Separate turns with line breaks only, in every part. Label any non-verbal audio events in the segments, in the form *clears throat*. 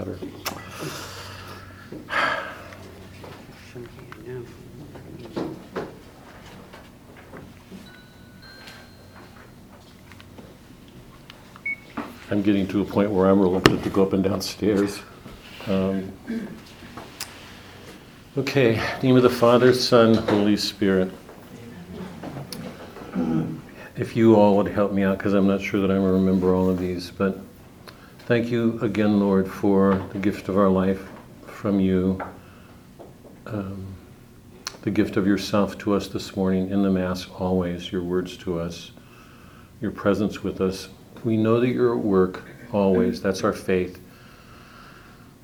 ladder. I'm getting to a point where I'm reluctant to go up and down stairs. Um, okay, name of the Father, Son, Holy Spirit. If you all would help me out, because I'm not sure that I remember all of these, but thank you again, Lord, for the gift of our life from you, um, the gift of yourself to us this morning in the Mass, always, your words to us, your presence with us. We know that you're at work always. That's our faith.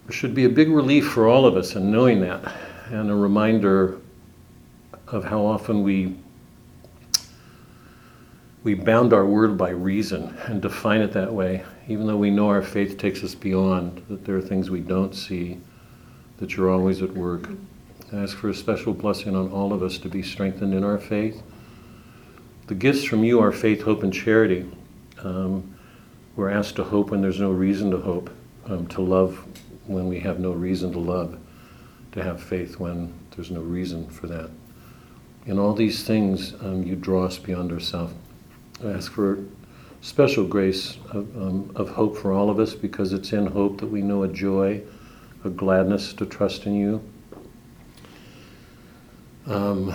There should be a big relief for all of us in knowing that, and a reminder of how often we we bound our word by reason and define it that way, even though we know our faith takes us beyond, that there are things we don't see, that you're always at work. I ask for a special blessing on all of us to be strengthened in our faith. The gifts from you are faith, hope, and charity. Um, we're asked to hope when there's no reason to hope, um, to love when we have no reason to love, to have faith when there's no reason for that. In all these things, um, you draw us beyond ourselves. I ask for special grace of, um, of hope for all of us because it's in hope that we know a joy, a gladness to trust in you. Um,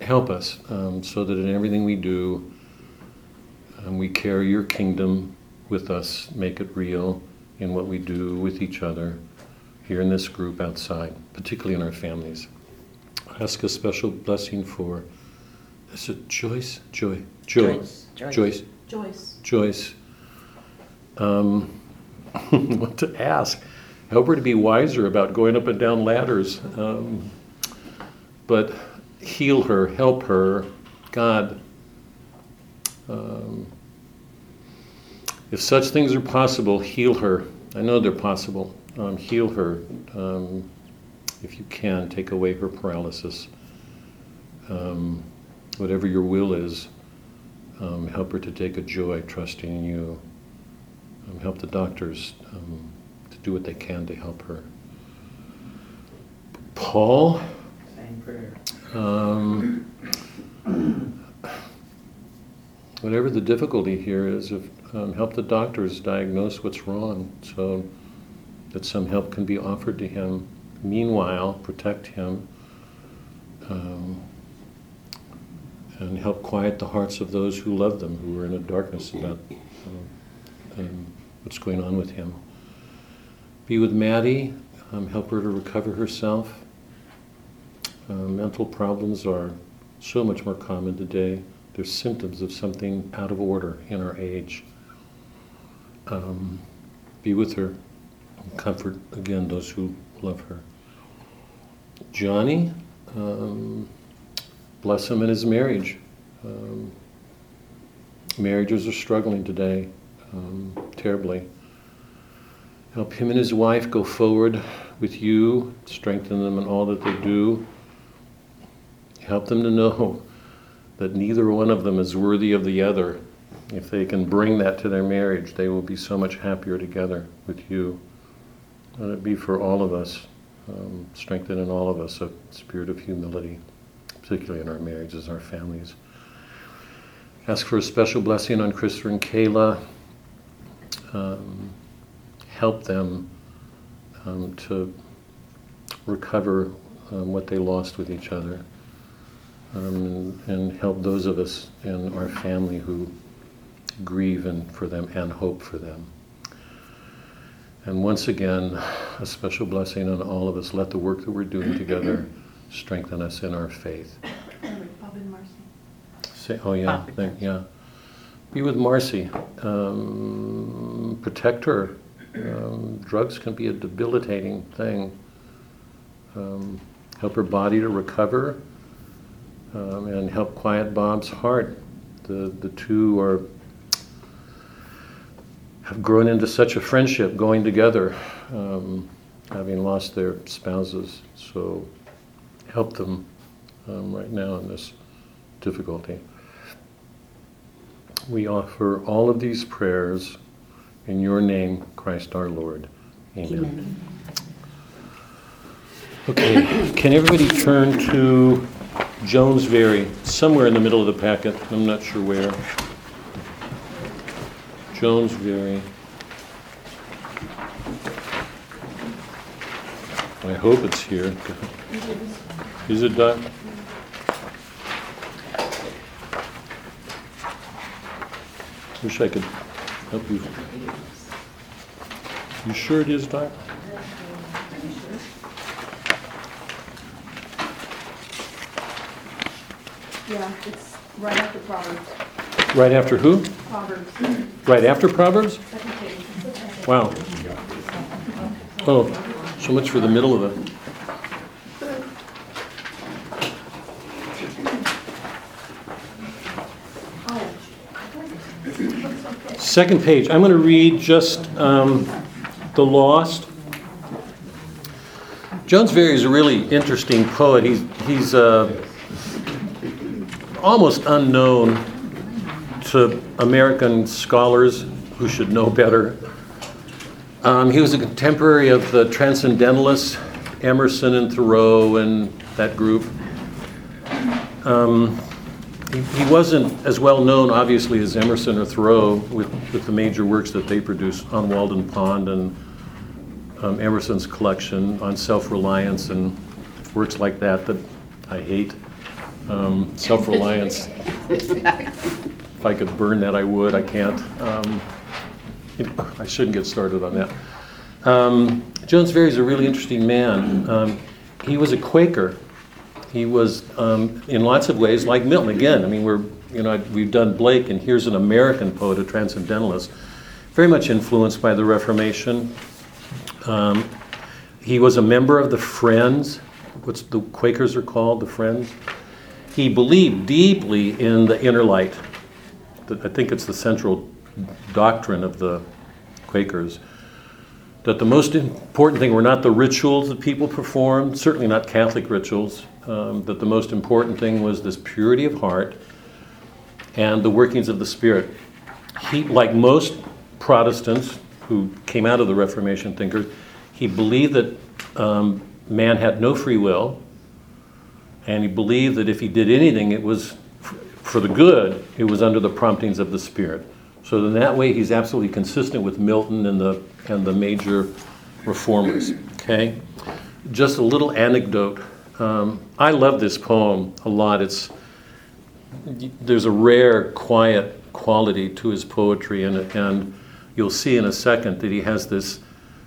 help us um, so that in everything we do, um, we carry your kingdom with us, make it real in what we do with each other here in this group outside, particularly in our families. I ask a special blessing for, is it Joyce? Joy. Joy.
Joyce.
Joyce.
Joyce.
Joyce. Um, *laughs* what to ask? Help her to be wiser about going up and down ladders. Um, but heal her, help her. God, um, if such things are possible, heal her. I know they're possible. Um, heal her. Um, if you can, take away her paralysis. Um, whatever your will is, um, help her to take a joy trusting in you. Um, help the doctors um, to do what they can to help her. Paul,
Same prayer.
um, whatever the difficulty here is, if, um, help the doctors diagnose what's wrong so that some help can be offered to him. Meanwhile, protect him um, and help quiet the hearts of those who love them, who are in a darkness about um, um, what's going on with him. Be with Maddie, um, help her to recover herself. Uh, mental problems are so much more common today. They're symptoms of something out of order in our age. Um, be with her. Comfort, again, those who love her. Johnny, um, bless him in his marriage. Um, marriages are struggling today um, terribly. Help him and his wife go forward with you, strengthen them in all that they do. Help them to know that neither one of them is worthy of the other. If they can bring that to their marriage, they will be so much happier together with you. Let it be for all of us, um, strengthen in all of us a spirit of humility, particularly in our marriages, our families. Ask for a special blessing on Christopher and Kayla. Um, help them um, to recover um, what they lost with each other. Um, and, and help those of us in our family who grieve and for them and hope for them. And once again, a special blessing on all of us. Let the work that we're doing together *clears throat* strengthen us in our faith. *coughs*
Bob and Marcy.
Say, oh yeah, thank, yeah. Be with Marcy. Um, protect her. Um, drugs can be a debilitating thing. Um, help her body to recover, um, and help quiet Bob's heart. The the two are have grown into such a friendship, going together, um, having lost their spouses. So help them um, right now in this difficulty. We offer all of these prayers in your name, Christ our Lord. Amen.
Amen.
Okay, can everybody turn to Jones Jonesbury, somewhere in the middle of the packet, I'm not sure where. Jones Jonesbury. I hope it's here. Is it, Doc? Wish I could help you. You sure it is, Doc?
Yeah, it's right after Proverbs.
Right after who?
Proverbs,
Right after Proverbs?
second page.
Wow. Oh, so much for the middle of it. Second page, I'm going to read just um, The Lost. Jones Very is a really interesting poet. He's, he's uh, almost unknown to American scholars who should know better. Um, he was a contemporary of the Transcendentalists, Emerson and Thoreau and that group. Um, he, wasn't as well known, obviously, as Emerson or Thoreau with, with the major works that they produced on Walden Pond and um, Emerson's collection on self reliance and works like that that I hate. Um, self reliance. if I could burn that, I would. I can't. Um, I shouldn't get started on that. Um, Jones Very is a really interesting man. Um, he was a Quaker. He was, um, in lots of ways, like Milton. Again, I mean, we're, you know, we've done Blake, and here's an American poet, a transcendentalist, very much influenced by the Reformation. Um, he was a member of the Friends, what's the Quakers are called, the Friends. He believed deeply in the inner light. I think it's the central doctrine of the Quakers that the most important thing were not the rituals that people performed, certainly not Catholic rituals, um, that the most important thing was this purity of heart and the workings of the Spirit. He, like most Protestants who came out of the Reformation thinkers, he believed that um, man had no free will, and he believed that if he did anything, it was f- for the good, it was under the promptings of the Spirit. So in that way, he's absolutely consistent with Milton and the, and the major reformers. Okay? Just a little anecdote. Um, I love this poem a lot. It's, there's a rare, quiet quality to his poetry, and, and you'll see in a second that he has this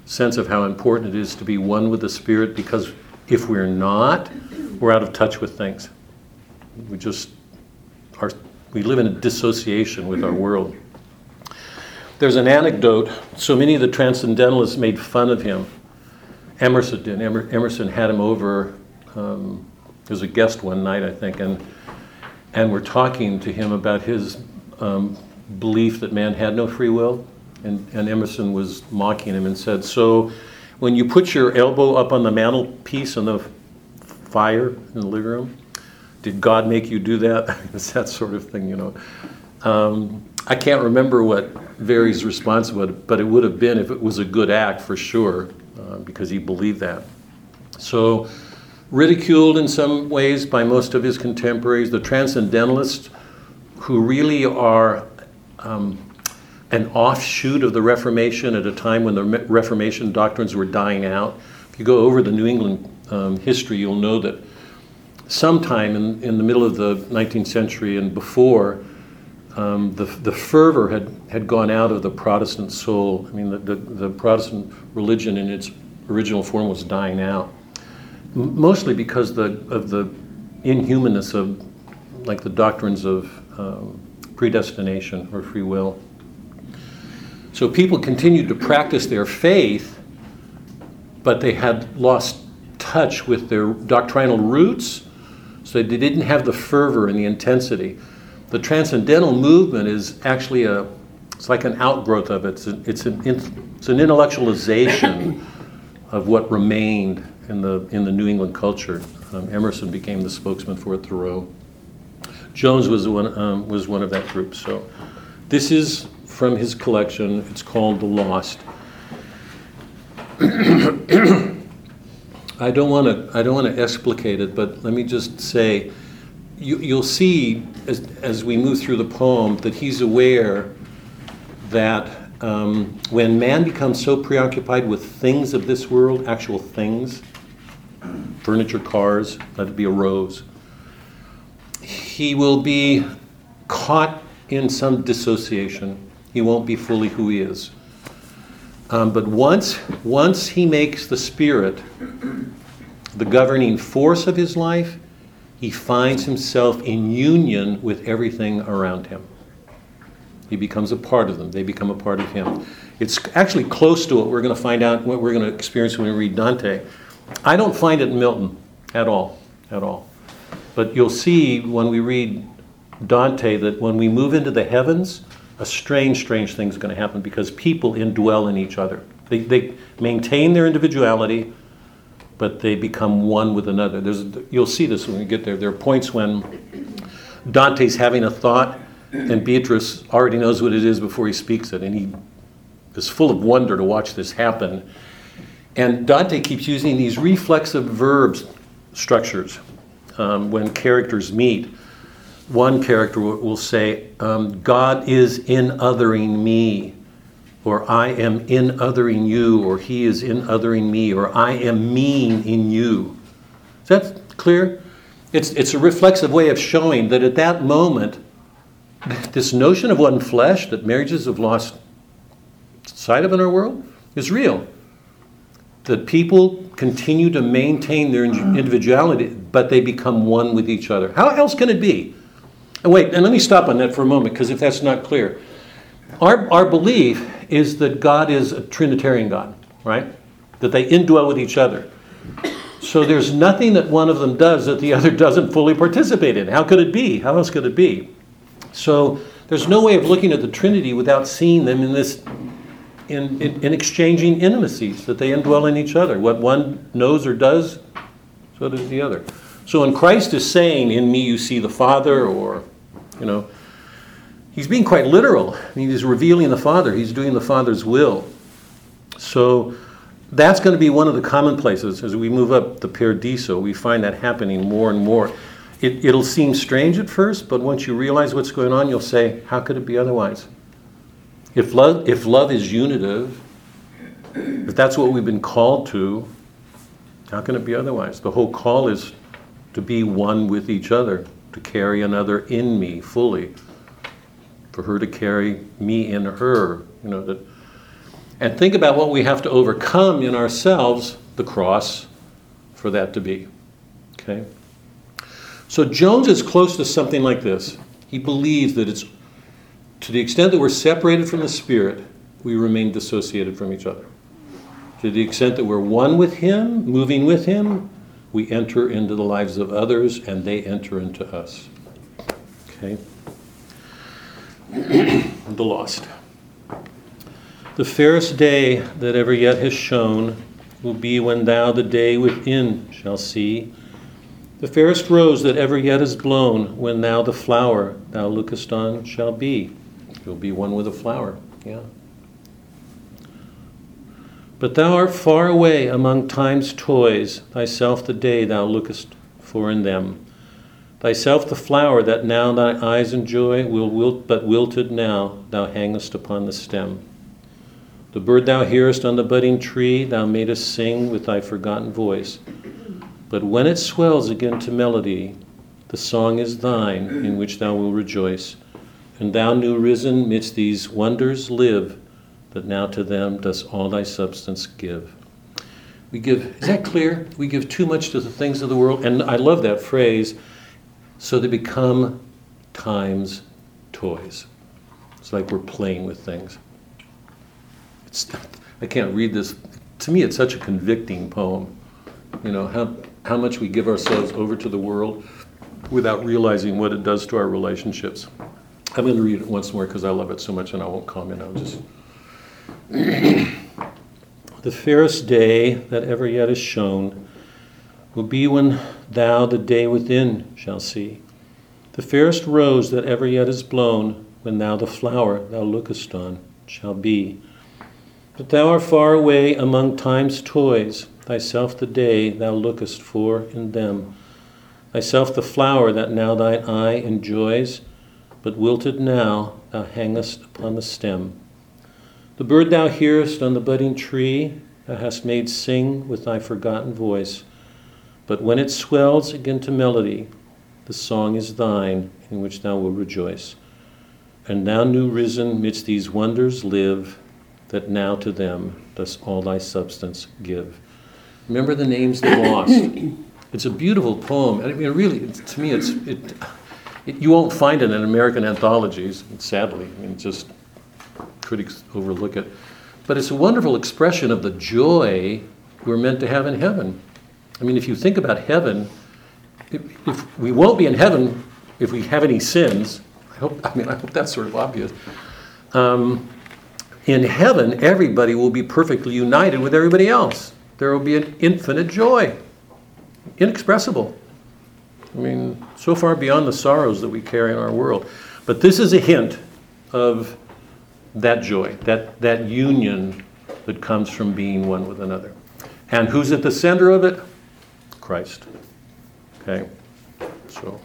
sense of how important it is to be one with the Spirit because if we're not, we're out of touch with things. We just are, we live in a dissociation with our world. There's an anecdote. So many of the transcendentalists made fun of him. Emerson did. Emerson had him over um, as a guest one night, I think, and and we're talking to him about his um, belief that man had no free will. And, and Emerson was mocking him and said, "So, when you put your elbow up on the mantelpiece on the fire in the living room, did God make you do that? *laughs* it's that sort of thing, you know." Um, I can't remember what Very's response was, but it would have been if it was a good act for sure, uh, because he believed that. So, ridiculed in some ways by most of his contemporaries, the transcendentalists, who really are um, an offshoot of the Reformation at a time when the Reformation doctrines were dying out. If you go over the New England um, history, you'll know that sometime in, in the middle of the 19th century and before, um, the, the fervor had, had gone out of the Protestant soul. I mean, the, the, the Protestant religion in its original form was dying out, mostly because the, of the inhumanness of, like, the doctrines of um, predestination or free will. So people continued to practice their faith, but they had lost touch with their doctrinal roots, so they didn't have the fervor and the intensity the transcendental movement is actually a it's like an outgrowth of it. It's, it's, an, it's an intellectualization of what remained in the in the New England culture. Um, Emerson became the spokesman for. Thoreau, Jones was one um, was one of that group. So this is from his collection. It's called The Lost. I don't want to. I don't want to explicate it, but let me just say, you, you'll see as, as we move through the poem that he's aware that um, when man becomes so preoccupied with things of this world, actual things, furniture, cars, let it be a rose, he will be caught in some dissociation. He won't be fully who he is. Um, but once, once he makes the spirit the governing force of his life, he finds himself in union with everything around him. He becomes a part of them, they become a part of him. It's actually close to what we're going to find out, what we're going to experience when we read Dante. I don't find it in Milton at all, at all. But you'll see when we read Dante that when we move into the heavens, a strange, strange thing is going to happen because people indwell in each other. They, they maintain their individuality, but they become one with another. There's, you'll see this when we get there. There are points when Dante's having a thought, and Beatrice already knows what it is before he speaks it, and he is full of wonder to watch this happen. And Dante keeps using these reflexive verbs structures um, when characters meet. One character will say, um, God is in othering me, or I am in othering you, or He is in othering me, or I am mean in you. Is that clear? It's, it's a reflexive way of showing that at that moment, this notion of one flesh that marriages have lost sight of in our world is real. That people continue to maintain their mm. individuality, but they become one with each other. How else can it be? And wait, and let me stop on that for a moment, because if that's not clear, our, our belief is that God is a Trinitarian God, right? That they indwell with each other. So there's nothing that one of them does that the other doesn't fully participate in. How could it be? How else could it be? So there's no way of looking at the Trinity without seeing them in this in, in, in, exchanging intimacies that they indwell in each other. What one knows or does, so does the other. So when Christ is saying, In me you see the Father, or, you know, he's being quite literal. I mean, he's revealing the Father, he's doing the Father's will. So that's going to be one of the commonplaces as we move up the Paradiso. We find that happening more and more. It, it'll seem strange at first, but once you realize what's going on, you'll say, How could it be otherwise? If love, if love is unitive, if that's what we've been called to, how can it be otherwise? The whole call is to be one with each other, to carry another in me fully, for her to carry me in her. You know that, and think about what we have to overcome in ourselves, the cross, for that to be. Okay. So Jones is close to something like this. He believes that it's to the extent that we're separated from the Spirit, we remain dissociated from each other. To the extent that we're one with Him, moving with Him, we enter into the lives of others and they enter into us. Okay? *clears throat* the lost. The fairest day that ever yet has shone will be when thou the day within shall see. The fairest rose that ever yet has blown, when thou the flower thou lookest on shall be. You'll be one with a flower, yeah. But thou art far away among time's toys, thyself the day thou lookest for in them. Thyself the flower that now thy eyes enjoy, will wilt, but wilted now thou hangest upon the stem. The bird thou hearest on the budding tree, thou madest sing with thy forgotten voice. But when it swells again to melody, the song is thine in which thou wilt rejoice. And thou, new risen, midst these wonders live, but now to them does all thy substance give. We give, is that clear? We give too much to the things of the world. And I love that phrase, so they become time's toys. It's like we're playing with things. It's, I can't read this. To me, it's such a convicting poem. You know, how, how much we give ourselves over to the world without realizing what it does to our relationships. I'm going to read it once more because I love it so much and I won't comment. I'll just. *clears throat* the fairest day that ever yet is shown will be when thou the day within shall see. The fairest rose that ever yet is blown, when thou the flower thou lookest on shall be. But thou art far away among time's toys, thyself the day thou lookest for in them, thyself the flower that now thine eye enjoys, but wilted now thou hangest upon the stem. The bird thou hearest on the budding tree, thou hast made sing with thy forgotten voice. But when it swells again to melody, the song is thine, in which thou wilt rejoice. And thou, new risen, midst these wonders live, that now to them dost all thy substance give. Remember the names they lost. *coughs* it's a beautiful poem. I mean, really, to me, it's it, it, You won't find it in American anthologies, sadly. I mean, just critics overlook it. But it's a wonderful expression of the joy we're meant to have in heaven. I mean, if you think about heaven, if, if we won't be in heaven if we have any sins, I hope, I mean, I hope that's sort of obvious. Um, in heaven, everybody will be perfectly united with everybody else. There will be an infinite joy, inexpressible. I mean, so far beyond the sorrows that we carry in our world. But this is a hint of that joy, that, that union that comes from being one with another. And who's at the center of it? Christ. Okay? So,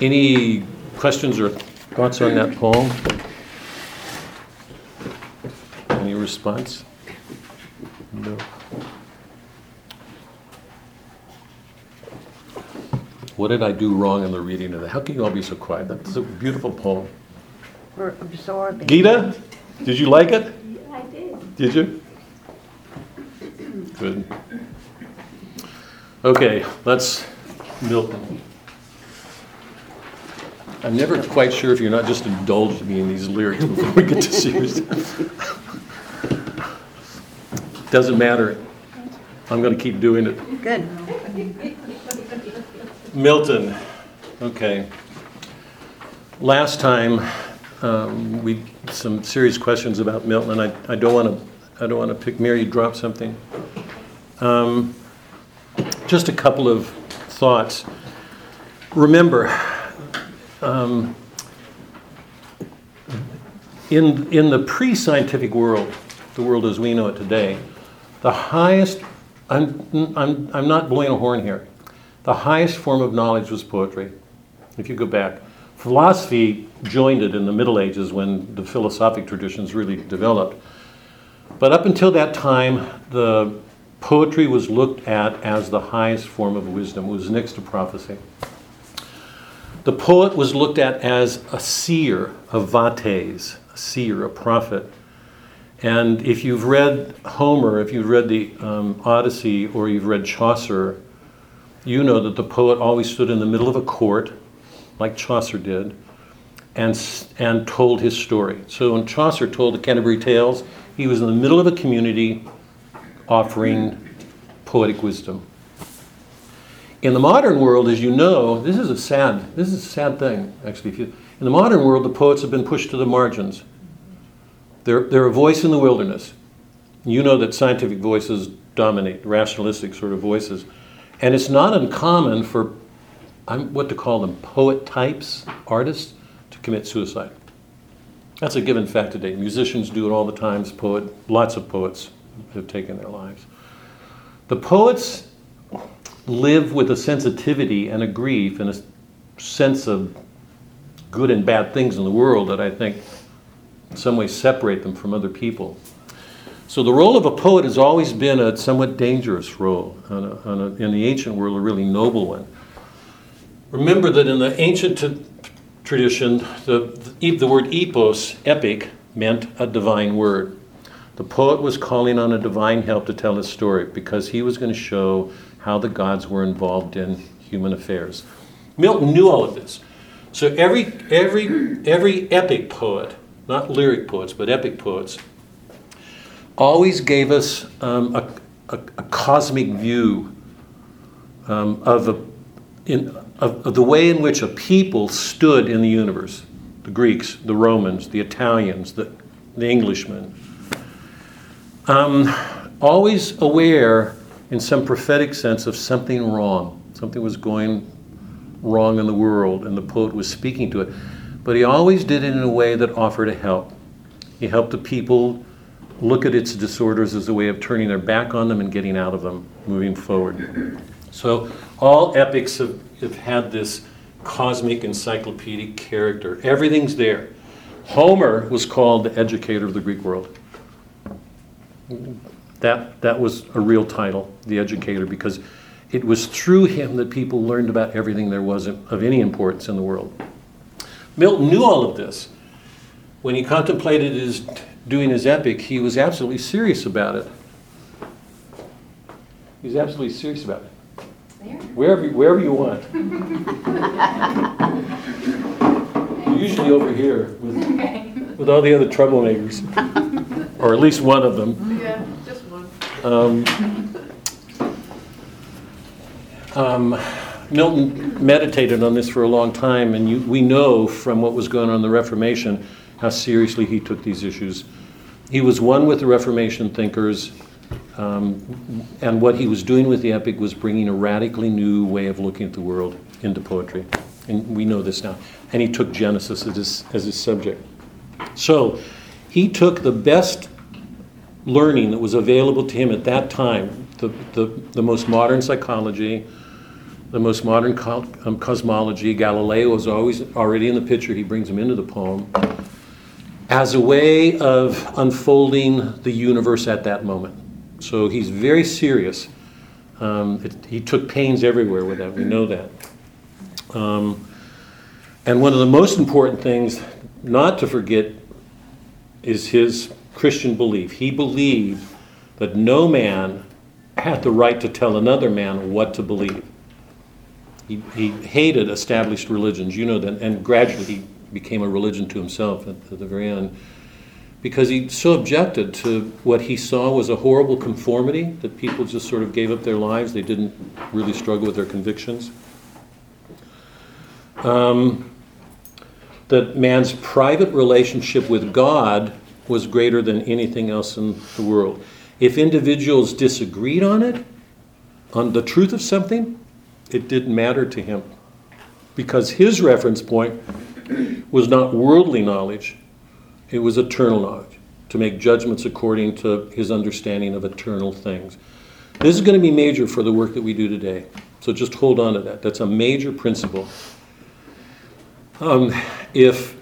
any questions or thoughts on that poem? Any response? No. What did I do wrong in the reading of that? How can you all be so quiet? That's a beautiful poem.
We're absorbing.
Gita, did you like it?
Yeah, I did.
Did you? Good. Okay, let's Milton. I'm never quite sure if you're not just indulged me in these lyrics before we get to serious. Doesn't matter. I'm going to keep doing it.
Good.
Milton. Okay. Last time um, we some serious questions about Milton, and I, I don't want to I don't want to pick Mary. You dropped something. Um, just a couple of thoughts. Remember, um, in in the pre-scientific world, the world as we know it today, the highest. I'm, I'm, I'm not blowing a horn here. The highest form of knowledge was poetry. If you go back, philosophy joined it in the Middle Ages when the philosophic traditions really developed. But up until that time, the poetry was looked at as the highest form of wisdom. It was next to prophecy. The poet was looked at as a seer, a vates, a seer, a prophet. And if you've read Homer, if you've read the um, Odyssey, or you've read Chaucer, you know that the poet always stood in the middle of a court, like Chaucer did, and, and told his story. So when Chaucer told the Canterbury Tales, he was in the middle of a community offering poetic wisdom. In the modern world, as you know, this is a sad, this is a sad thing, actually. You, in the modern world, the poets have been pushed to the margins. They're, they're a voice in the wilderness. You know that scientific voices dominate, rationalistic sort of voices. And it's not uncommon for I'm what to call them poet types, artists, to commit suicide. That's a given fact today. Musicians do it all the time. Poet, lots of poets have taken their lives. The poets live with a sensitivity and a grief and a sense of good and bad things in the world that I think in some ways separate them from other people. So the role of a poet has always been a somewhat dangerous role, on a, on a, in the ancient world, a really noble one. Remember that in the ancient t- tradition, the, the, the word epos, epic, meant a divine word. The poet was calling on a divine help to tell his story because he was going to show how the gods were involved in human affairs. Milton knew all of this. So every, every, every epic poet, not lyric poets, but epic poets, always gave us um, a, a, a, cosmic view um, of, a, in, of, of, the way in which a people stood in the universe the Greeks, the Romans, the Italians, the, the Englishmen. Um, always aware, in some prophetic sense, of something wrong. Something was going wrong in the world, and the poet was speaking to it. But he always did it in a way that offered a help. He helped the people look at its disorders as a way of turning their back on them and getting out of them, moving forward. So all epics have, have had this cosmic encyclopedic character. Everything's there. Homer was called the educator of the Greek world. That, that was a real title, the educator, because it was through him that people learned about everything there was of any importance in the world. Milton knew all of this. When he contemplated his doing his epic, he was absolutely serious about it. He was absolutely serious about it.
There.
Wherever, wherever you want. *laughs* Usually over here with, with all the other troublemakers, or at least one of them.
Yeah, just one.
Um, um, Milton meditated on this for a long time, and you, we know from what was going on in the Reformation how seriously he took these issues. He was one with the Reformation thinkers, um, and what he was doing with the epic was bringing a radically new way of looking at the world into poetry. And we know this now. And he took Genesis as his, as his subject. So he took the best learning that was available to him at that time, the, the, the most modern psychology, the most modern co- um, cosmology. Galileo was always already in the picture, he brings him into the poem, as a way of unfolding the universe at that moment. So he's very serious. Um, it, he took pains everywhere with that, we know that. Um, and one of the most important things not to forget is his Christian belief. He believed that no man had the right to tell another man what to believe. He, he hated established religions, you know that, and gradually he became a religion to himself at, the very end because he so objected to what he saw was a horrible conformity that people just sort of gave up their lives. They didn't really struggle with their convictions. Um, that man's private relationship with God was greater than anything else in the world. If individuals disagreed on it, on the truth of something, it didn't matter to him because his reference point was not worldly knowledge, it was eternal knowledge, to make judgments according to his understanding of eternal things. This is going to be major for the work that we do today. So just hold on to that. That's a major principle. Um, if,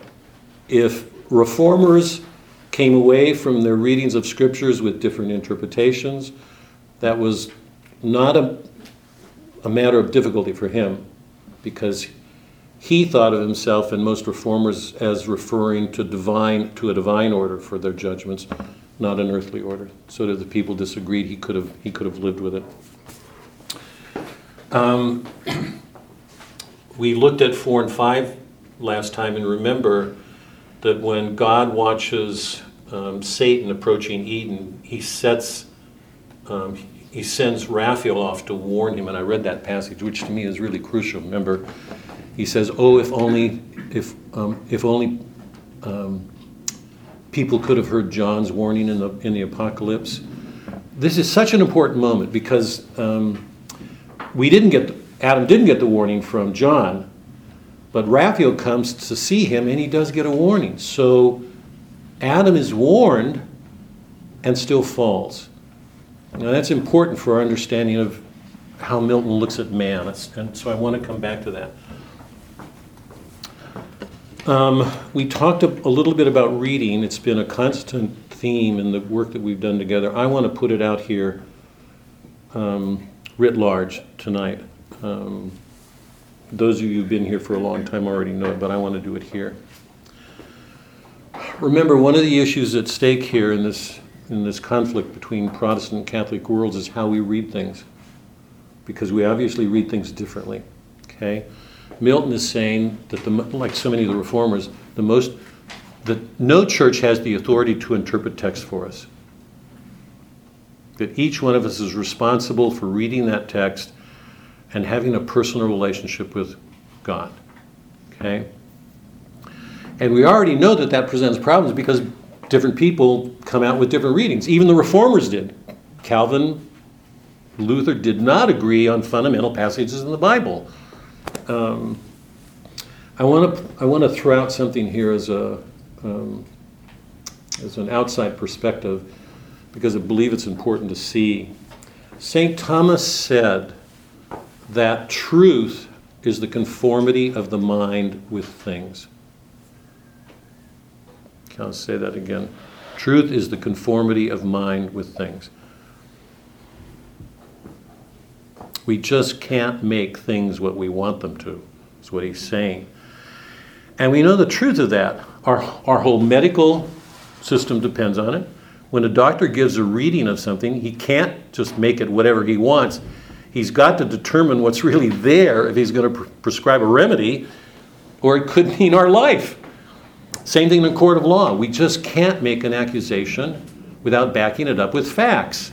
if reformers came away from their readings of scriptures with different interpretations, that was not a, a matter of difficulty for him because he thought of himself and most reformers as referring to divine to a divine order for their judgments, not an earthly order. So that the people disagreed, he could have he could have lived with it. Um, *clears throat* we looked at four and five last time, and remember that when God watches um, Satan approaching Eden, he sets um, he sends Raphael off to warn him, and I read that passage, which to me is really crucial. Remember, he says, "Oh, if only, if um, if only um, people could have heard John's warning in the in the Apocalypse." This is such an important moment because um, we didn't get Adam didn't get the warning from John, but Raphael comes to see him, and he does get a warning. So Adam is warned, and still falls. Now that's important for our understanding of how Milton looks at man, and so I want to come back to that. Um, we talked a, a little bit about reading. It's been a constant theme in the work that we've done together. I want to put it out here um, writ large tonight. Um, those of you who've been here for a long time already know it, but I want to do it here. Remember, one of the issues at stake here in this in this conflict between Protestant and Catholic worlds is how we read things, because we obviously read things differently. Okay. Milton is saying that, the, like so many of the reformers, the most that no church has the authority to interpret text for us. That each one of us is responsible for reading that text and having a personal relationship with God. Okay? And we already know that that presents problems because different people come out with different readings. Even the reformers did. Calvin, Luther did not agree on fundamental passages in the Bible. Um, I want to I want to throw out something here as a um, as an outside perspective because I believe it's important to see. St. Thomas said that truth is the conformity of the mind with things. Can I'll say that again. Truth is the conformity of mind with things. We just can't make things what we want them to, is what he's saying. And we know the truth of that. Our, our whole medical system depends on it. When a doctor gives a reading of something, he can't just make it whatever he wants. He's got to determine what's really there if he's going to pre- prescribe a remedy, or it could mean our life. Same thing in a court of law. We just can't make an accusation without backing it up with facts.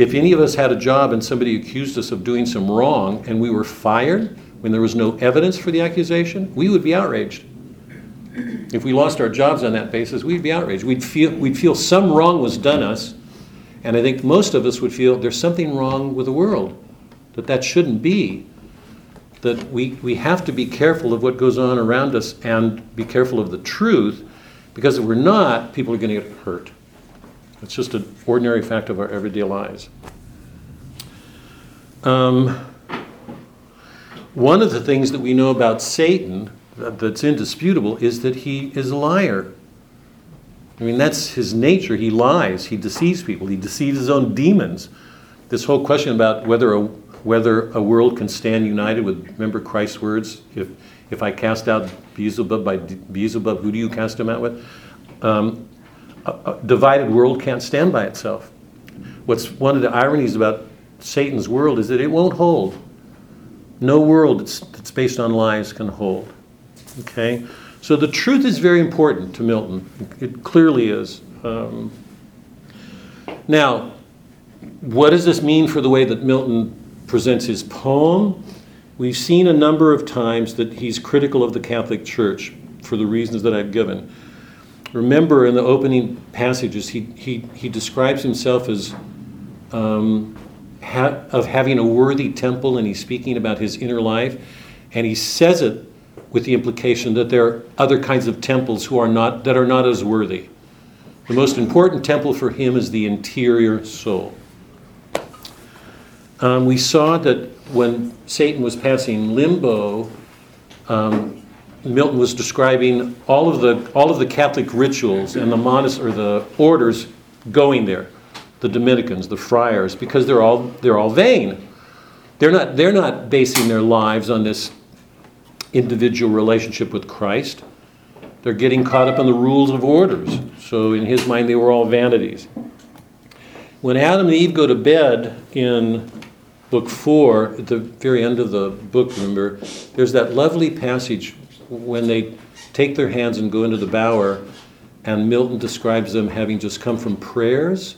If any of us had a job and somebody accused us of doing some wrong and we were fired when there was no evidence for the accusation, we would be outraged. If we lost our jobs on that basis, we'd be outraged. We'd feel, we'd feel some wrong was done us, and I think most of us would feel there's something wrong with the world, that that shouldn't be. That we, we have to be careful of what goes on around us and be careful of the truth, because if we're not, people are going to get hurt. It's just an ordinary fact of our everyday lives. Um, one of the things that we know about Satan that's indisputable is that he is a liar. I mean, that's his nature. He lies, he deceives people, he deceives his own demons. This whole question about whether a, whether a world can stand united with, remember Christ's words, if, if I cast out Beelzebub by Beelzebub, who do you cast him out with? Um, a, a divided world can't stand by itself. What's one of the ironies about Satan's world is that it won't hold. No world that's, that's based on lies can hold. Okay? So the truth is very important to Milton. It clearly is. Um, now, what does this mean for the way that Milton presents his poem? We've seen a number of times that he's critical of the Catholic Church for the reasons that I've given. Remember, in the opening passages, he, he, he describes himself as um, ha- of having a worthy temple, and he's speaking about his inner life. And he says it with the implication that there are other kinds of temples who are not, that are not as worthy. The most important temple for him is the interior soul. Um, we saw that when Satan was passing limbo, um, Milton was describing all of the all of the Catholic rituals and the monas- or the orders going there, the Dominicans, the friars, because they're all they're all vain. They're not they're not basing their lives on this individual relationship with Christ. They're getting caught up in the rules of orders. So in his mind, they were all vanities. When Adam and Eve go to bed in book four, at the very end of the book, remember, there's that lovely passage when they take their hands and go into the bower, and Milton describes them having just come from prayers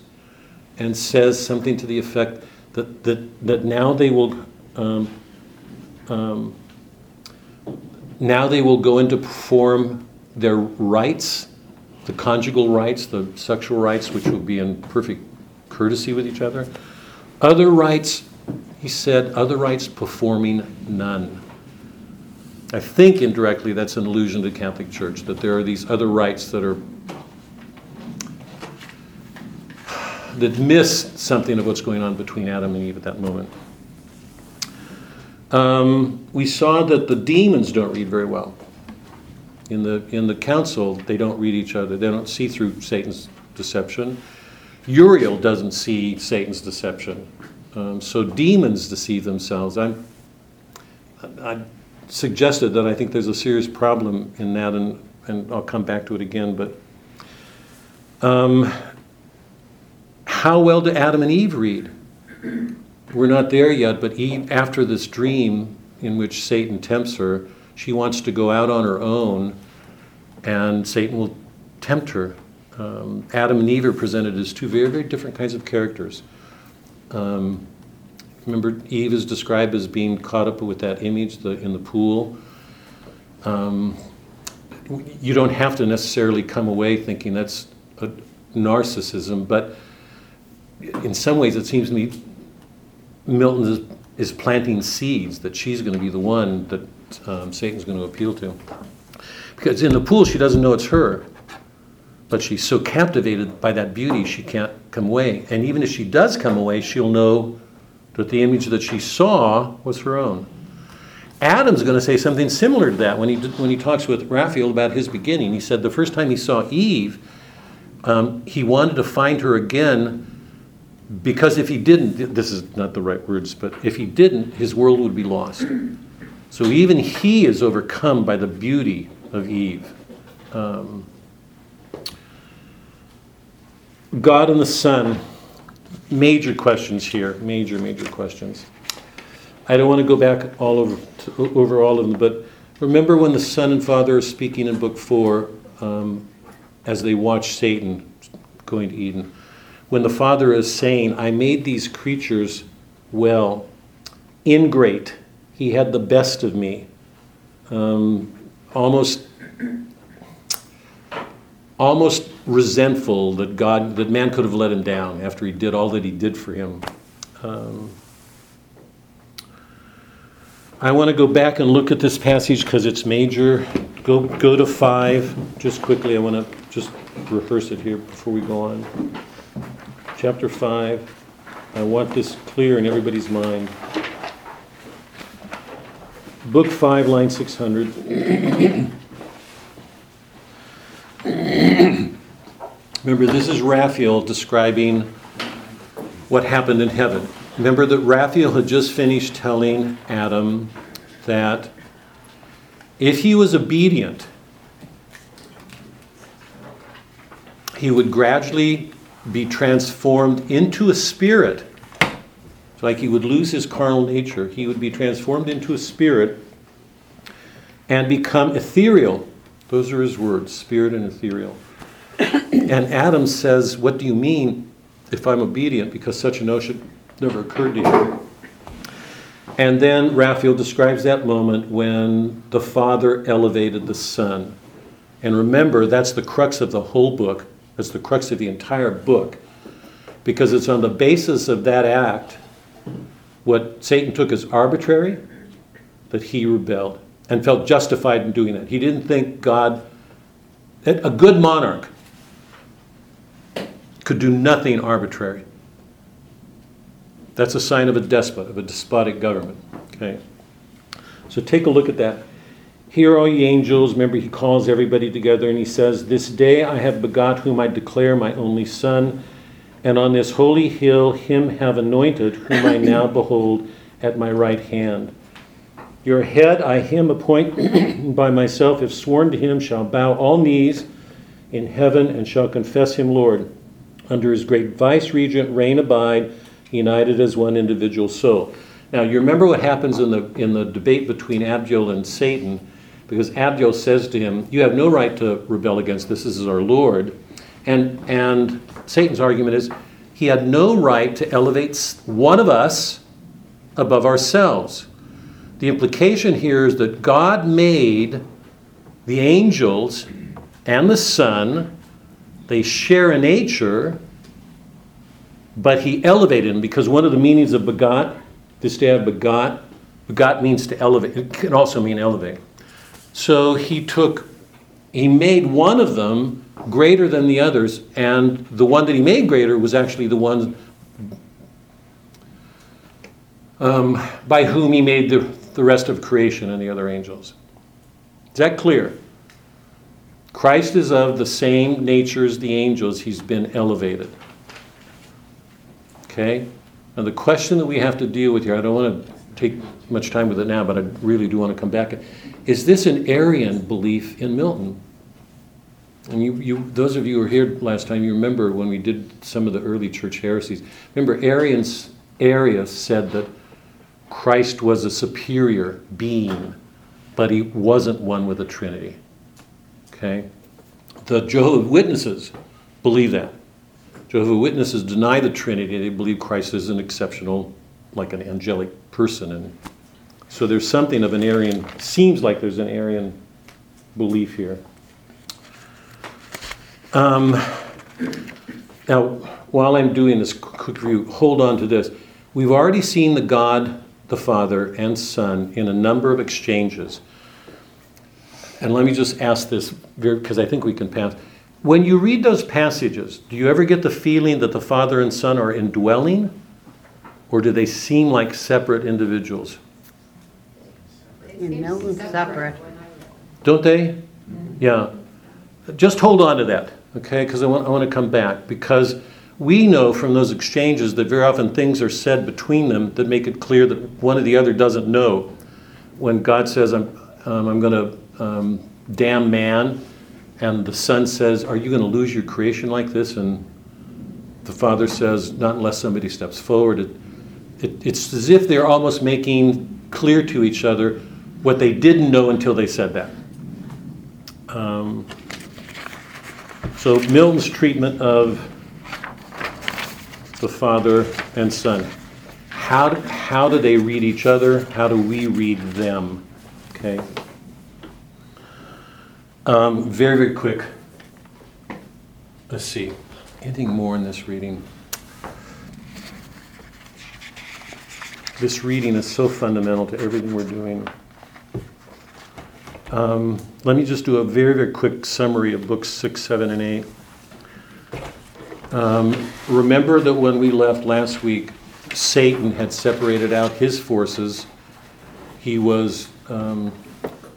and says something to the effect that, that, that now they will um, um, now they will go in to perform their rights, the conjugal rights, the sexual rights, which will be in perfect courtesy with each other. Other rights, he said, other rights performing none. I think indirectly that's an allusion to the Catholic Church, that there are these other rites that are that miss something of what's going on between Adam and Eve at that moment. Um, we saw that the demons don't read very well. In the in the council, they don't read each other. They don't see through Satan's deception. Uriel doesn't see Satan's deception. Um, so demons deceive themselves. I'm, I suggested that I think there's a serious problem in that, and, and I'll come back to it again. But um, how well do Adam and Eve read? We're not there yet, but Eve, after this dream in which Satan tempts her, she wants to go out on her own, and Satan will tempt her. Um, Adam and Eve are presented as two very, very different kinds of characters. Um, remember, Eve is described as being caught up with that image the, in the pool. Um, you don't have to necessarily come away thinking that's a narcissism, but in some ways it seems to me Milton is, is planting seeds that she's going to be the one that um, Satan's going to appeal to. Because in the pool, she doesn't know it's her. but she's so captivated by that beauty she can't come away. And even if she does come away, she'll know that the image that she saw was her own. Adam's going to say something similar to that when he, when he talks with Raphael about his beginning. He said the first time he saw Eve, um, he wanted to find her again because if he didn't, this is not the right words, but if he didn't, his world would be lost. So even he is overcome by the beauty of Eve. Um, God and the Son, major questions here, major, major questions. I don't want to go back all over to, over all of them, but remember when the Son and Father are speaking in Book Four, um, as they watch Satan going to Eden, when the Father is saying, "I made these creatures well, ingrate. He had the best of me." Um, almost almost resentful that God, that man could have let him down after he did all that he did for him. Um, I want to go back and look at this passage because it's major. Go, go to five, just quickly. I want to just rehearse it here before we go on. Chapter five. I want this clear in everybody's mind. Book five, line 600. Remember, this is Raphael describing what happened in heaven. Remember that Raphael had just finished telling Adam that if he was obedient, he would gradually be transformed into a spirit. Like he would lose his carnal nature. He would be transformed into a spirit and become ethereal. Those are his words spirit and ethereal. And Adam says, What do you mean if I'm obedient? Because such a notion never occurred to him. And then Raphael describes that moment when the Father elevated the Son. And remember, that's the crux of the whole book. That's the crux of the entire book. Because it's on the basis of that act, what Satan took as arbitrary, that he rebelled and felt justified in doing that. He didn't think God, a good monarch, could do nothing arbitrary. That's a sign of a despot, of a despotic government. Okay. So take a look at that. Hear, all ye angels. Remember, he calls everybody together and he says, This day I have begot whom I declare my only son, and on this holy hill him have anointed, whom I now behold at my right hand. Your head I him appoint *clears throat* by myself, if sworn to him, shall bow all knees in heaven and shall confess him Lord. Under his great vice regent reign abide, united as one individual soul. Now you remember what happens in the in the debate between Abdiel and Satan, because Abdiel says to him, "You have no right to rebel against this. This is our Lord," and and Satan's argument is, he had no right to elevate one of us above ourselves. The implication here is that God made the angels and the Son, they share a nature, but he elevated them because one of the meanings of begot, this day I begot, begot means to elevate. It can also mean elevate. So he took, he made one of them greater than the others, and the one that he made greater was actually the one um, by whom he made the, the rest of creation and the other angels. Is that clear? Christ is of the same nature as the angels, he's been elevated. Okay? Now, the question that we have to deal with here, I don't want to take much time with it now, but I really do want to come back. Is this an Arian belief in Milton? And you, you, those of you who were here last time, you remember when we did some of the early church heresies. Remember, Arians, Arius said that Christ was a superior being, but he wasn't one with the Trinity. Okay? The Jehovah Witnesses believe that. Jehovah Witnesses deny the Trinity. They believe Christ is an exceptional, like an angelic person. And so there's something of an Arian, seems like there's an Arian belief here. Um, now, while I'm doing this quick review, hold on to this. We've already seen the God, the Father, and Son in a number of exchanges. And let me just ask this, because I think we can pass. When you read those passages, do you ever get the feeling that the Father and Son are indwelling? Or do they seem like separate individuals?
And Milton's separate.
Don't they? Mm-hmm. Yeah. Just hold on to that, okay? Because I want, I want to come back. Because we know from those exchanges that very often things are said between them that make it clear that one or the other doesn't know. When God says, I'm, um, I'm going to um, damn man, and the Son says, Are you going to lose your creation like this? And the Father says, Not unless somebody steps forward. It, it, it's as if they're almost making clear to each other what they didn't know until they said that. Um, so Milton's treatment of the Father and Son. How do, how do they read each other? How do we read them? Okay. Um, very, very quick. Let's see. Anything more in this reading? This reading is so fundamental to everything we're doing. Um, let me just do a very, very quick summary of books six, seven, and eight. Um, remember that when we left last week, Satan had separated out his forces. He was um,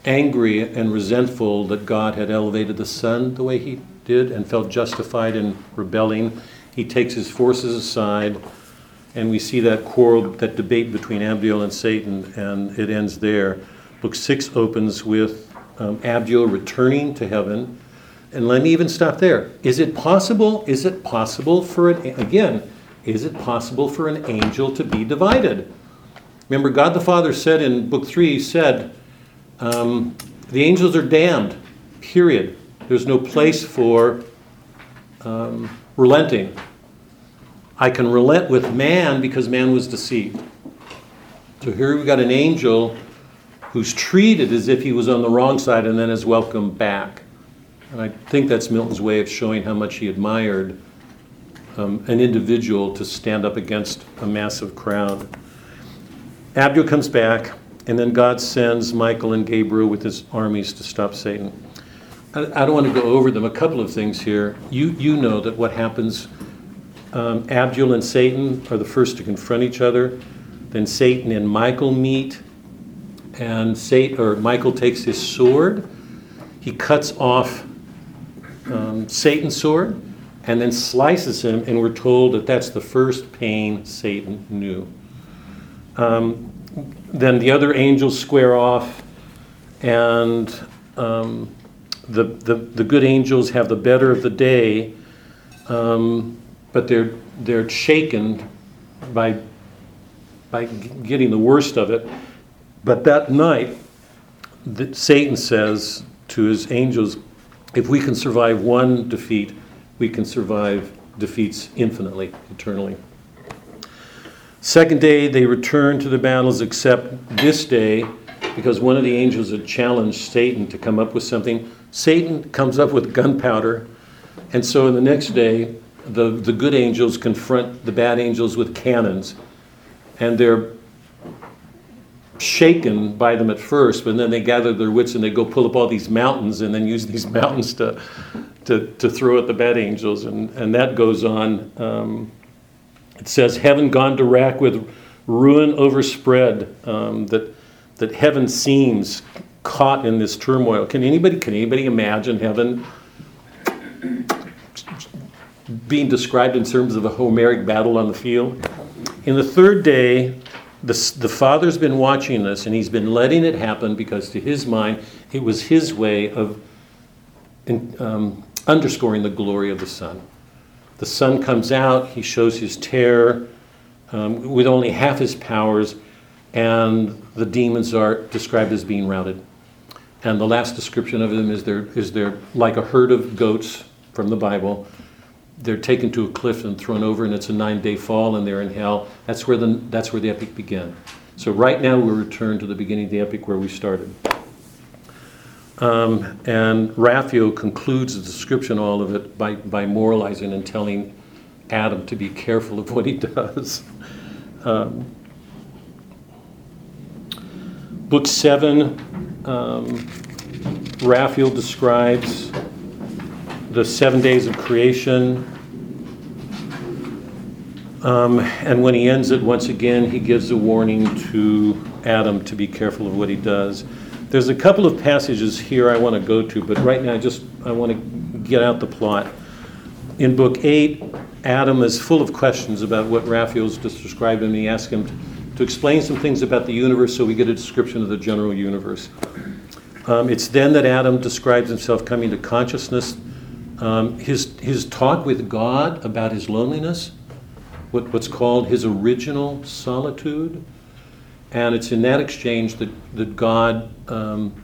angry and resentful that God had elevated the Son the way he did and felt justified in rebelling. He takes his forces aside, and we see that quarrel, that debate between Abdiel and Satan, and it ends there. Book six opens with um, Abdiel returning to heaven. And let me even stop there. Is it possible? Is it possible for an again? Is it possible for an angel to be divided? Remember, God the Father said in Book three, He said, um, "The angels are damned." Period. There's no place for um, relenting. I can relent with man because man was deceived. So here we've got an angel who's treated as if he was on the wrong side and then is welcomed back. And I think that's Milton's way of showing how much he admired um, an individual to stand up against a massive crowd. Abdiel comes back, and then God sends Michael and Gabriel with his armies to stop Satan. I, I don't want to go over them. A couple of things here. You, you know that what happens, um, Abdiel and Satan are the first to confront each other. Then Satan and Michael meet, and Satan, or Michael takes his sword. He cuts off um, Satan's sword and then slices him, and we're told that that's the first pain Satan knew. Um, then the other angels square off, and um, the, the, the good angels have the better of the day, um, but they're, they're shaken by, by getting the worst of it. But that night, the, Satan says to his angels, if we can survive one defeat, we can survive defeats infinitely, eternally. Second day, they return to the battles, except this day, because one of the angels had challenged Satan to come up with something. Satan comes up with gunpowder, and so in the next day, the, the good angels confront the bad angels with cannons, and they're shaken by them at first, but then they gather their wits and they go pull up all these mountains and then use *laughs* these mountains to, to, to throw at the bad angels. And, and that goes on. Um, it says, Heaven gone to rack with ruin overspread, um, that, that heaven seems caught in this turmoil. Can anybody, can anybody imagine heaven being described in terms of a Homeric battle on the field? In the third day, the, the father's been watching this and he's been letting it happen because to his mind it was his way of in, um, underscoring the glory of the son. The son comes out he shows his terror um, with only half his powers and the demons are described as being routed. And the last description of them is they're, is they're like a herd of goats from the bible they're taken to a cliff and thrown over, and it's a nine-day fall, and they're in hell. That's where the that's where the epic began. So right now we return to the beginning of the epic where we started. Um, and Raphael concludes the description, all of it, by, by moralizing and telling Adam to be careful of what he *laughs* does. Um, book seven, um, Raphael describes the seven days of creation. Um, and when he ends it, once again, he gives a warning to Adam to be careful of what he does. There's a couple of passages here I want to go to, but right now I just I want to get out the plot. In book eight, Adam is full of questions about what Raphael's just described, and he asks him to, to explain some things about the universe so we get a description of the general universe. Um, it's then that Adam describes himself coming to consciousness. Um, his, his talk with God about his loneliness, what, what's called his original solitude. And it's in that exchange that, that God um,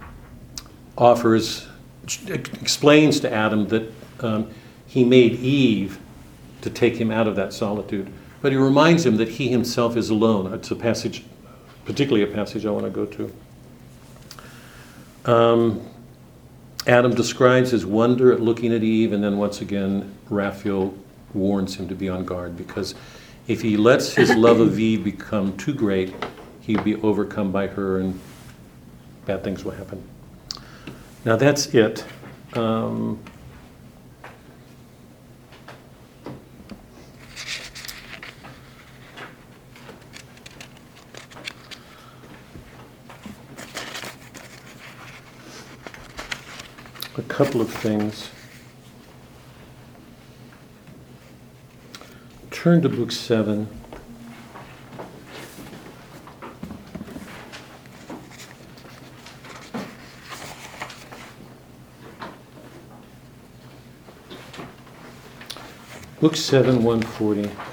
offers, explains to Adam that um, he made Eve to take him out of that solitude. But he reminds him that he himself is alone. It's a passage, particularly a passage I want to go to. Um, Adam describes his wonder at looking at Eve, and then once again, Raphael warns him to be on guard because if he lets his *laughs* love of Eve become too great, he'd be overcome by her and bad things will happen. Now that's it. Um, couple of things. Turn to Book 7. Book 7, 140.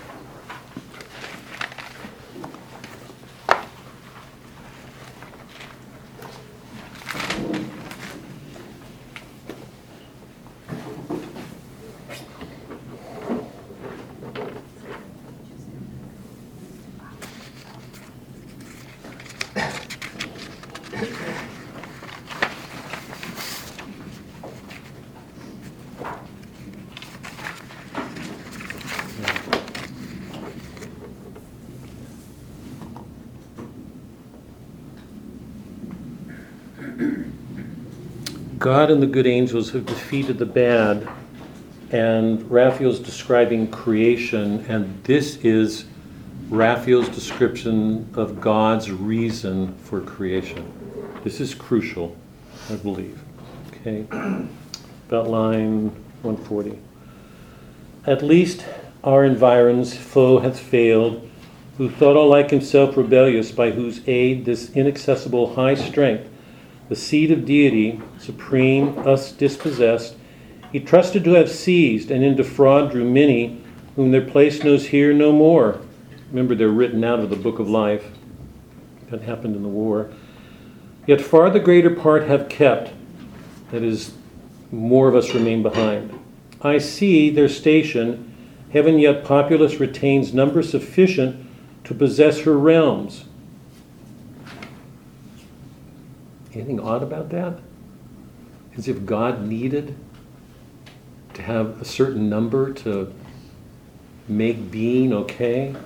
God and the good angels have defeated the bad, and Raphael's describing creation, and this is Raphael's description of God's reason for creation. This is crucial, I believe. Okay, about line 140. At least our environs foe hath failed, who thought all like himself rebellious, by whose aid this inaccessible high strength the seed of deity, supreme, us dispossessed, he trusted to have seized, and into fraud drew many, whom their place knows here no more. Remember, they're written out of the book of life. That happened in the war. Yet far the greater part have kept, that is, more of us remain behind. I see their station, heaven yet populous retains number sufficient to possess her realms Anything odd about that? As if God needed to have a certain number to make being okay?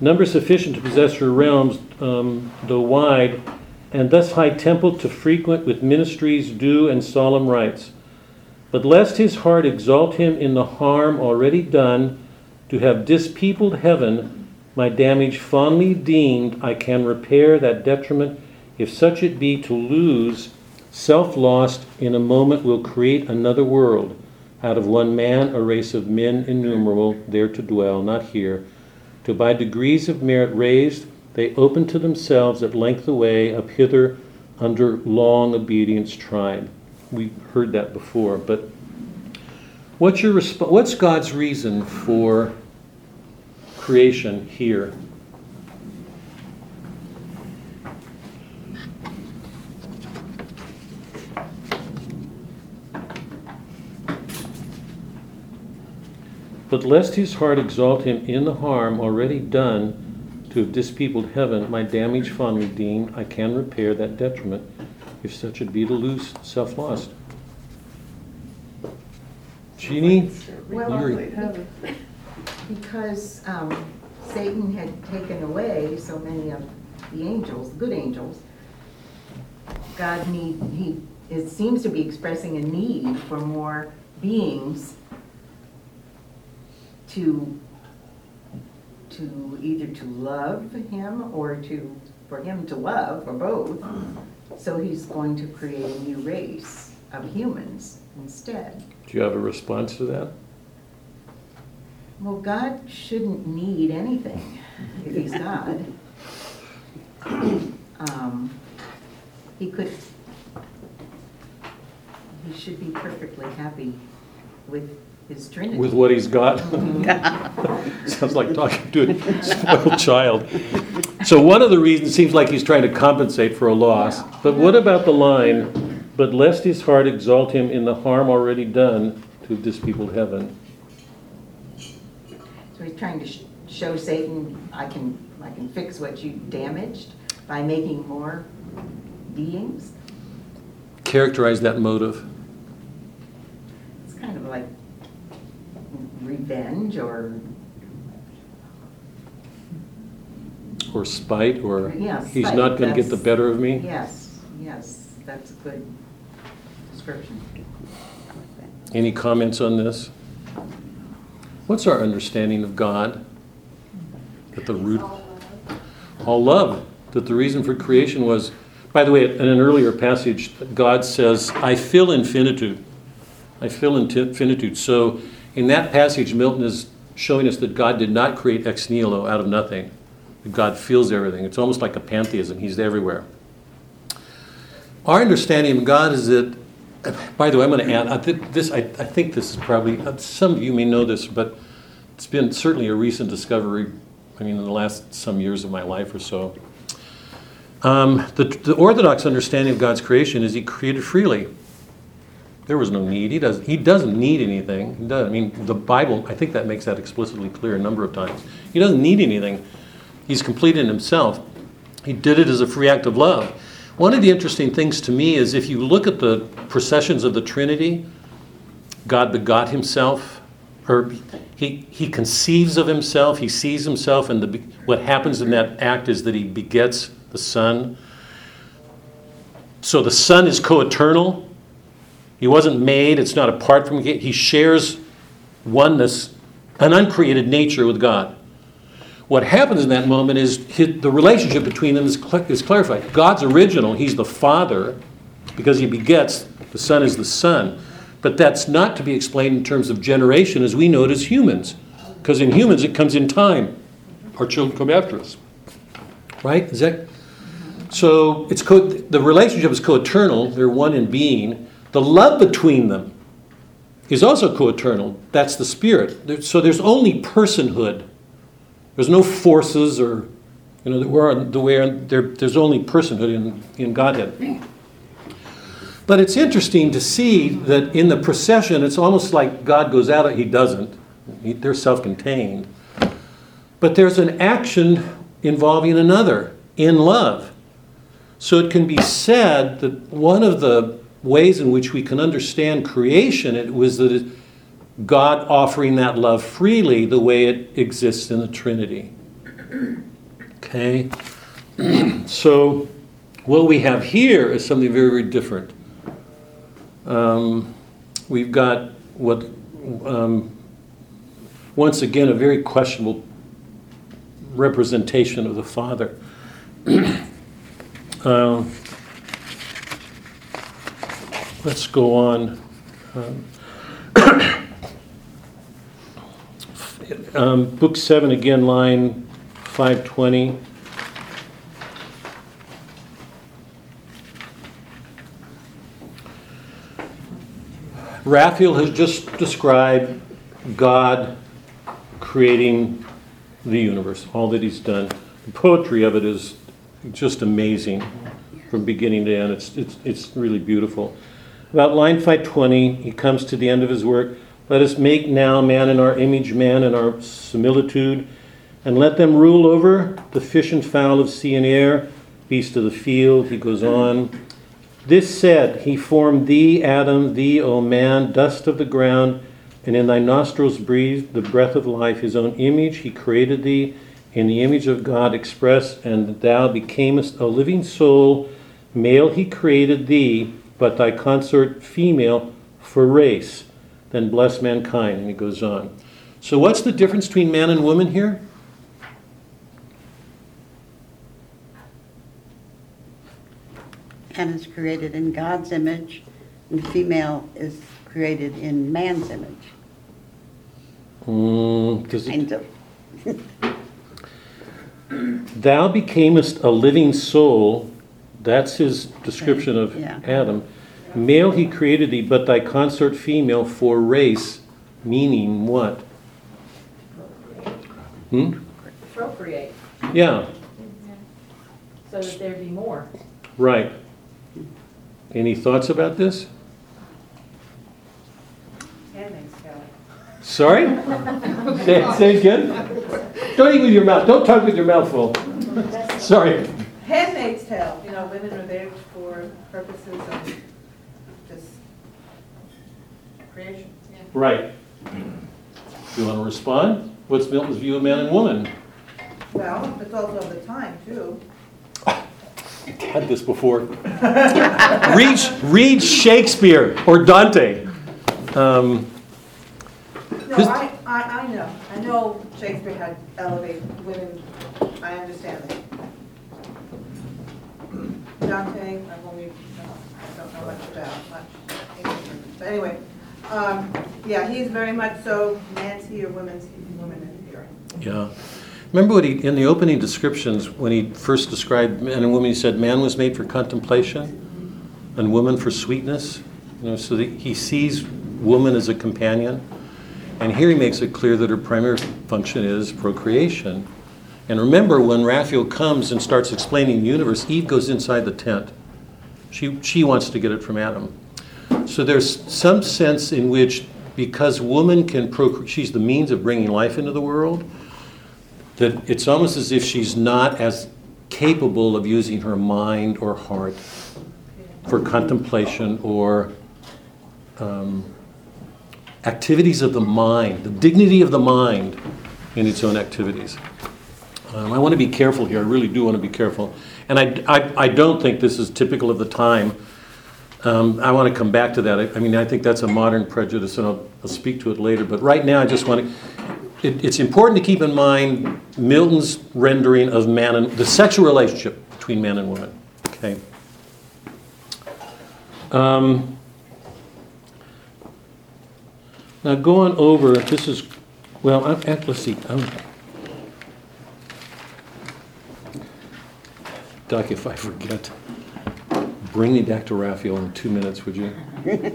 Number sufficient to possess her realms, um, though wide, and thus high temple to frequent with ministries due and solemn rites. But lest his heart exalt him in the harm already done, to have dispeopled heaven, my damage fondly deemed, I can repair that detriment if such it be to lose, self lost in a moment will create another world. Out of one man, a race of men innumerable, there to dwell, not here. To by degrees of merit raised, they open to themselves at length the way up hither under long obedience tried. We heard that before, but what's your resp- what's God's reason for creation here? But lest his heart exalt him in the harm already done to have dispeopled heaven, my damage fondly deemed, I can repair that detriment, if such it be to lose self lost. Jeannie?
Well,
Yuri.
because um, Satan had taken away so many of the angels, good angels, God need, he, it seems to be expressing a need for more beings to, to either to love him or to, for him to love, or both. So he's going to create a new race of humans instead.
Do you have a response to that?
Well, God shouldn't need anything if he's God. *coughs* Um, He could, he should be perfectly happy with his Trinity.
With what he's got? *laughs* Sounds like talking to a spoiled child. So one of the reasons seems like he's trying to compensate for a loss. But what about the line, "But lest his heart exalt him in the harm already done to this people heaven"?
So he's trying to sh- show Satan, I can, I can fix what you damaged by making more beings.
Characterize that motive.
It's kind of like revenge or,
Or spite, or
Yeah,
he's
spite,
not gonna get the
that's-
better of me?
yes, yes, that's a good description.
Any comments on this? What's our understanding of God? That the root, all love, that the reason for creation was, by the way, in an earlier passage, God says, I fill infinitude. I fill infinitude. So in that passage, Milton is showing us that God did not create ex nihilo out of nothing. God fills everything. It's almost like a pantheism. He's everywhere. Our understanding of God is that by the way, I'm going to add I thi- this. I, I think this is probably uh, some of you may know this, but it's been certainly a recent discovery. I mean, in the last some years of my life or so. Um, the, the Orthodox understanding of God's creation is He created freely. There was no need. He doesn't. He doesn't need anything. He does. I mean, the Bible. I think that makes that explicitly clear a number of times. He doesn't need anything. He's complete in Himself. He did it as a free act of love. One of the interesting things to me is if you look at the processions of the Trinity, God begot himself, or he, he conceives of himself, he sees himself, and the, what happens in that act is that he begets the Son. So the Son is co eternal. He wasn't made, it's not apart from, he shares oneness, an uncreated nature with God. What happens in that moment is the relationship between them is, is clarified. God's original, he's the Father, because he begets, the Son is the Son. But that's not to be explained in terms of generation as we know it as humans. Because in humans, it comes in time. Our children come after us. Right? Is that? So it's co- the relationship is co eternal, they're one in being. The love between them is also co eternal. That's the Spirit. So there's only personhood. There's no forces or, you know, the way there, there's only personhood in, in Godhead. But it's interesting to see that in the procession, it's almost like God goes out, he doesn't. He, they're self contained. But there's an action involving another in love. So it can be said that one of the ways in which we can understand creation it was that God offering that love freely the way it exists in the Trinity. Okay? *clears throat* so, what we have here is something very, very different. Um, we've got what, um, once again, a very questionable representation of the Father. *clears throat* uh, let's go on. Um, *coughs* Um, book seven, again, line 520. Raphael has just described God creating the universe, all that he's done. The poetry of it is just amazing from beginning to end. It's, it's, it's really beautiful. About line 520, he comes to the end of his work. Let us make now man in our image, man in our similitude, and let them rule over the fish and fowl of sea and air, beast of the field. He goes on. This said, he formed thee, Adam, thee, O man, dust of the ground, and in thy nostrils breathed the breath of life. His own image he created thee, in the image of God express, and thou becamest a living soul. Male he created thee, but thy consort female for race. then bless mankind. And he goes on. So, what's the difference between man and woman here?
Man is created in God's image, and female is created in man's image.
Mm, does it
Kind of. *laughs*
Thou becamest a living soul. That's his description of
Yeah.
Adam. Male he created thee, but thy consort female for race, meaning what? Hmm?
Procreate,
Yeah,
so that there'd be more.
right. Any thoughts about this? Sorry? *laughs* Say, say it again? Don't eat with your mouth, don't talk with your mouth full. Sorry.
Handmaid's Tale, you know, women are there for purposes of just creation.
Right. You want to respond? What's Milton's view of man and woman?
Well, it's also of the time, too.
had this before. read, read Shakespeare or Dante. Um,
No,
This-
I, I, I know, I know Shakespeare had elevated women, I understand that. Dante, I've only, I don't know much about, much but anyway, um, yeah, he's very much so, Nancy here, women's, women in here.
yeah. Remember what he, in the opening descriptions, when he first described man and woman, he said man was made for contemplation and woman for sweetness. You know, so that he sees woman as a companion. And here he makes it clear that her primary function is procreation. And remember, when Raphael comes and starts explaining the universe, Eve goes inside the tent. She, she wants to get it from Adam. So there's some sense in which, because woman can procreate, she's the means of bringing life into the world, that it's almost as if she's not as capable of using her mind or heart for contemplation or um, activities of the mind, the dignity of the mind in its own activities. Um, I want to be careful here. I really do want to be careful. And I, I, I don't think this is typical of the time. Um, I want to come back to that. I, I mean, I think that's a modern prejudice, and I'll, I'll speak to it later. But right now, I just want to. It, it's important to keep in mind Milton's rendering of man and the sexual relationship between man and woman. Okay. Um, now, going over, this is, well, I, let's see. I'm, Doc, if I forget, bring me back to Raphael in two minutes, would you?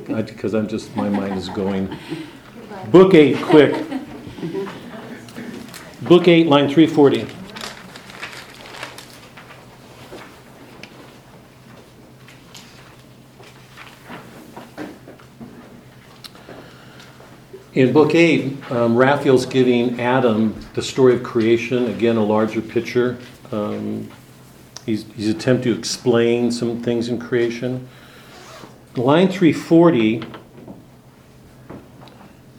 Because I'm just, my mind is going. Book eight, quick. Book eight, line 340. In Book eight, um, Raphael's giving Adam the story of creation, again, a larger picture. Um, He's, he's attempting to explain some things in creation. Line 340,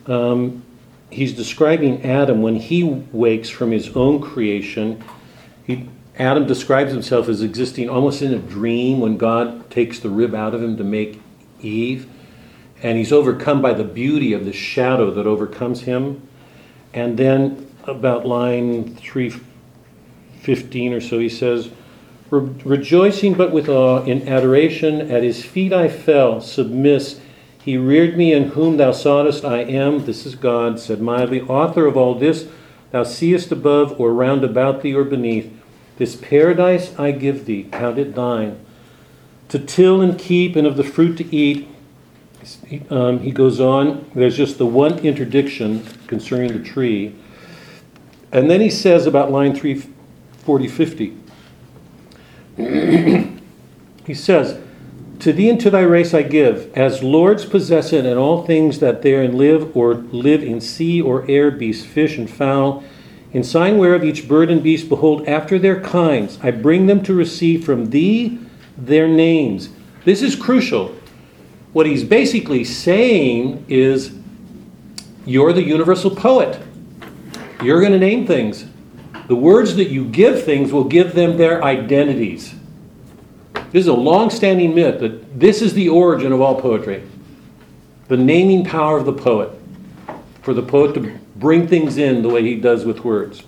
um, he's describing Adam when he wakes from his own creation. He, Adam describes himself as existing almost in a dream when God takes the rib out of him to make Eve. And he's overcome by the beauty of the shadow that overcomes him. And then, about line 315 or so, he says, Rejoicing but with awe, in adoration, at his feet I fell, submiss. He reared me, in whom thou soughtest I am. This is God, said mildly, Author of all this, thou seest above, or round about thee, or beneath. This paradise I give thee, count it thine. To till and keep, and of the fruit to eat. Um, he goes on, there's just the one interdiction concerning the tree. And then he says about line 340 50. He says, To thee and to thy race I give, as lords possess it, and all things that therein live, or live in sea or air, beasts, fish, and fowl. In sign whereof each bird and beast, behold, after their kinds, I bring them to receive from thee their names. This is crucial. What he's basically saying is, You're the universal poet. You're going to name things. The words that you give things will give them their identities. This is a long standing myth that this is the origin of all poetry. the naming power of the poet, for the poet to bring things in the way he does with words.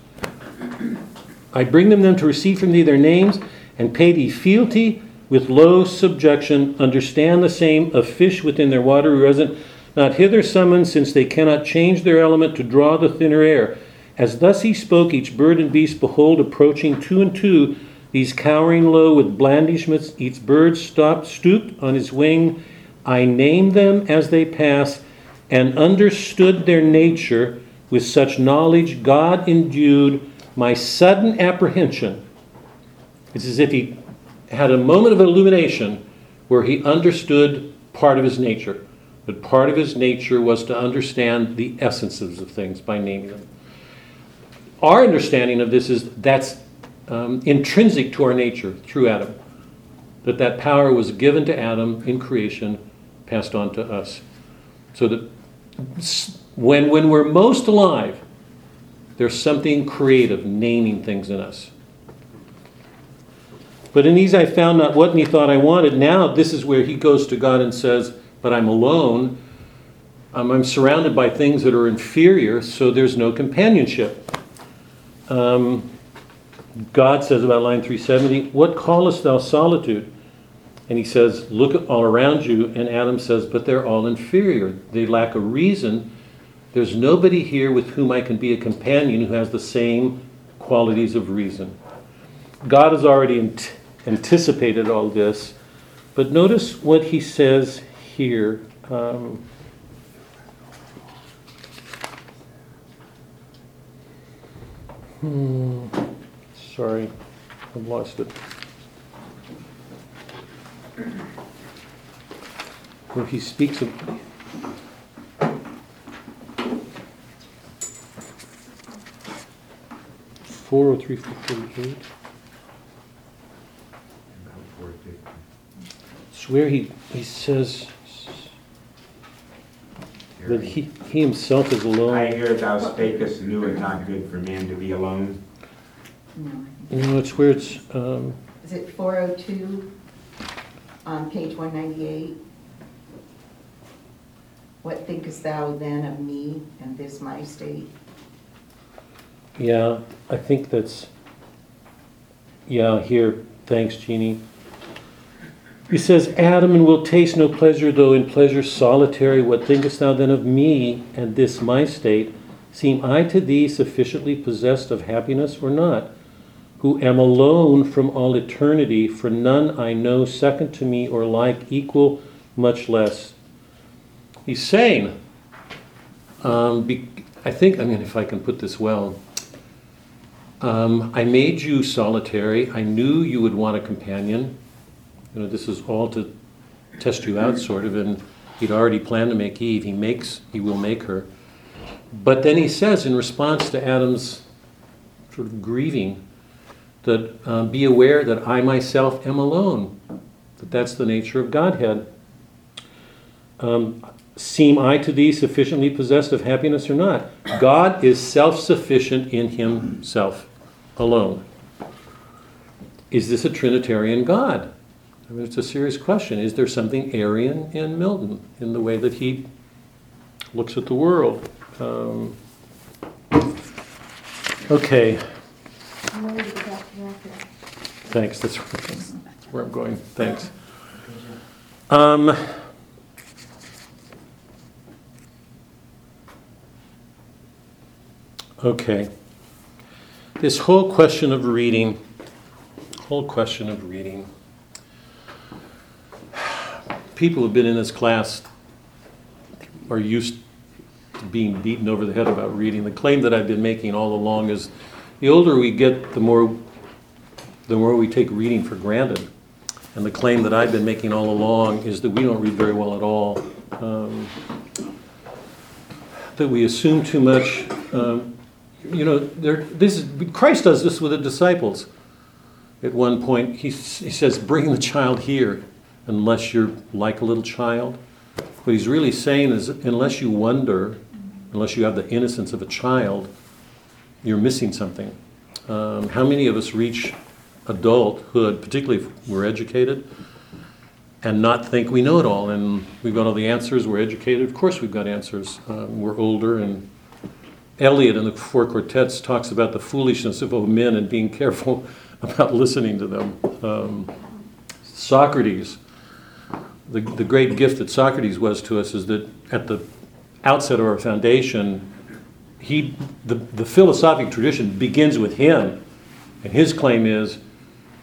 I bring them then to receive from thee their names, and pay thee fealty with low subjection, understand the same of fish within their watery resident, not hither summoned, since they cannot change their element to draw the thinner air. As thus he spoke, each bird and beast, behold, approaching two and two, these cowering low with blandishments, each bird stopped, stooped on his wing. I named them as they pass, and understood their nature with such knowledge God endued my sudden apprehension. It's as if he had a moment of illumination where he understood part of his nature. But part of his nature was to understand the essences of things by naming them. Our understanding of this is that's um, intrinsic to our nature through Adam. That that power was given to Adam in creation, passed on to us. So that when, when we're most alive, there's something creative, naming things in us. But in these I found not what me thought I wanted. Now this is where he goes to God and says, But I'm alone. I'm surrounded by things that are inferior, so there's no companionship. Um, God says about line 370, What callest thou solitude? And he says, Look all around you. And Adam says, But they're all inferior. They lack a reason. There's nobody here with whom I can be a companion who has the same qualities of reason. God has already ant- anticipated all this. But notice what he says here. Um, hmm, sorry, I've lost it. Where he speaks of. Four oh three forty-eight. Where he, he says that he, he himself is alone.
I
alone.
hear thou spakest, knew it not good for man to be alone.
No.
You know, it's where it's, um,
Is it 402 on page 198? What thinkest thou then of me and this my state?
yeah, I think that's, yeah, here, thanks, Jeannie. He says, Adam, and will taste no pleasure, though in pleasure solitary. What thinkest thou then of me and this my state? Seem I to thee sufficiently possessed of happiness or not? Who am alone from all eternity, for none I know second to me or like, equal, much less. He's saying, um, be, I think, I mean, if I can put this well, um, I made you solitary. I knew you would want a companion. You know, this is all to test you out, sort of, and he'd already planned to make Eve. He makes, he will make her. But then he says, in response to Adam's sort of grieving, that uh, be aware that I myself am alone. That that's the nature of Godhead. Um, seem I to thee sufficiently possessed of happiness or not? God is self sufficient in himself alone. Is this a Trinitarian God? I mean, it's a serious question. Is there something Arian in Milton in the way that he looks at the world? Um, okay, thanks. That's where I'm going. Thanks. Um, okay. This whole question of reading, whole question of reading. People who've been in this class are used to being beaten over the head about reading. The claim that I've been making all along is the older we get, the more the more we take reading for granted. And the claim that I've been making all along is that we don't read very well at all. Um, that we assume too much. Um, you know, there, this is, Christ does this with the disciples. At one point, he, he says, Bring the child here, unless you're like a little child. What he's really saying is, unless you wonder, unless you have the innocence of a child, you're missing something. Um, how many of us reach adulthood, particularly if we're educated, and not think we know it all and we've got all the answers, we're educated. Of course, we've got answers. Um, we're older, and Eliot in the Four Quartets talks about the foolishness of old men and being *laughs* careful about listening to them. Um, Socrates, the, the great gift that Socrates was to us is that at the outset of our foundation, he, the, the philosophic tradition begins with him. And his claim is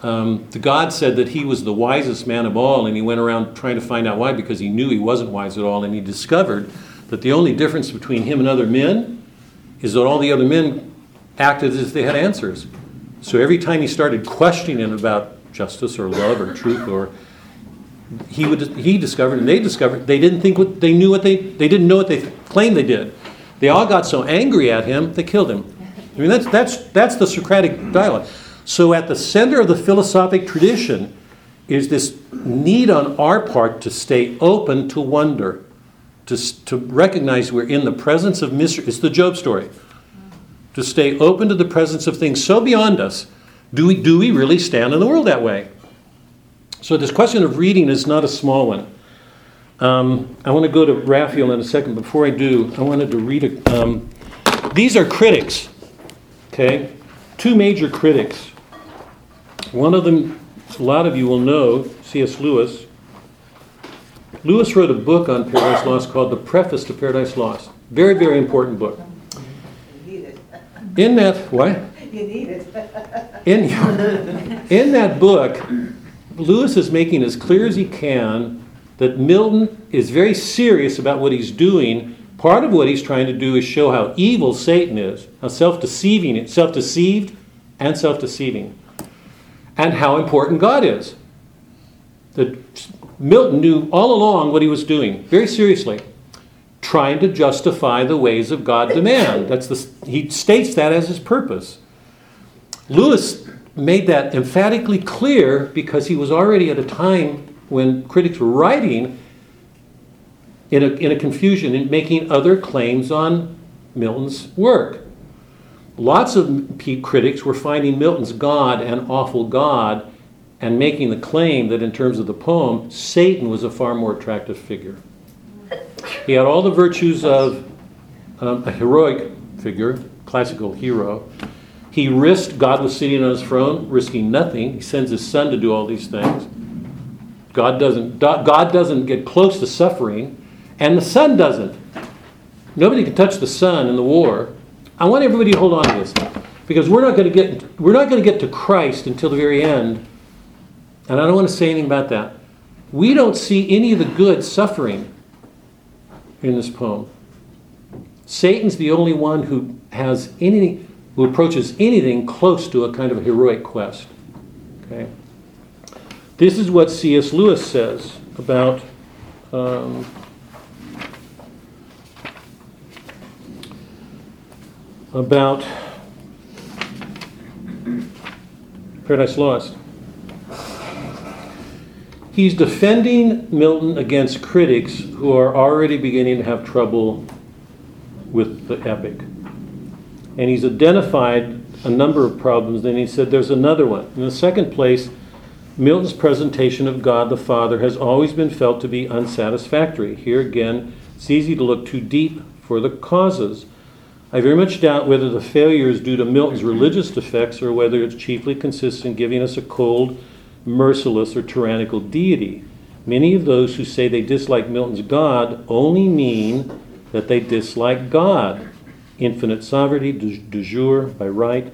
um, the God said that he was the wisest man of all, and he went around trying to find out why because he knew he wasn't wise at all. And he discovered that the only difference between him and other men is that all the other men acted as if they had answers. So every time he started questioning about justice or love or truth or he would he discovered and they discovered they didn't think what they knew what they they didn't know what they claimed they did. They all got so angry at him they killed him. I mean that's that's that's the Socratic dialogue. So at the center of the philosophic tradition is this need on our part to stay open to wonder, to, to recognize we're in the presence of mystery. It's the Job story. To stay open to the presence of things so beyond us. Do we, do we really stand in the world that way? So this question of reading is not a small one. Um, I want to go to Raphael in a second. Before I do, I wanted to read a. Um, these are critics, okay? Two major critics. One of them, a lot of you will know, C.S. Lewis. Lewis wrote a book on Paradise Lost called The Preface to Paradise Lost. Very, very important book.
You need it.
In that, what?
You need it.
In, *laughs* in that book, Lewis is making as clear as he can that Milton is very serious about what he's doing. Part of what he's trying to do is show how evil Satan is, how self-deceiving, self-deceived and self-deceiving, and how important God is. That Milton knew all along what he was doing, very seriously, trying to justify the ways of God demand. That's the, he states that as his purpose. Lewis made that emphatically clear because he was already at a time when critics were writing in a, in a confusion and making other claims on Milton's work. Lots of critics were finding Milton's God an awful God and making the claim that in terms of the poem, Satan was a far more attractive figure. He had all the virtues of um, a heroic figure, classical hero. He risked, God was sitting on his throne, risking nothing. He sends his son to do all these things. God doesn't, God doesn't get close to suffering, and the son doesn't. Nobody can touch the Son in the war. I want everybody to hold on to this because we're not going to get we're not going to get to Christ until the very end. And I don't want to say anything about that. We don't see any of the good suffering in this poem. Satan's the only one who has anything who approaches anything close to a kind of heroic quest. Okay. This is what C.S. Lewis says about um, about Paradise Lost. He's defending Milton against critics who are already beginning to have trouble with the epic. And he's identified a number of problems. Then he said there's another one. In the second place, Milton's presentation of God the Father has always been felt to be unsatisfactory. Here again, it's easy to look too deep for the causes. I very much doubt whether the failure is due to Milton's religious defects or whether it's chiefly consists in giving us a cold, merciless, or tyrannical deity. Many of those who say they dislike Milton's God only mean that they dislike God. Infinite sovereignty, de, jure, by right,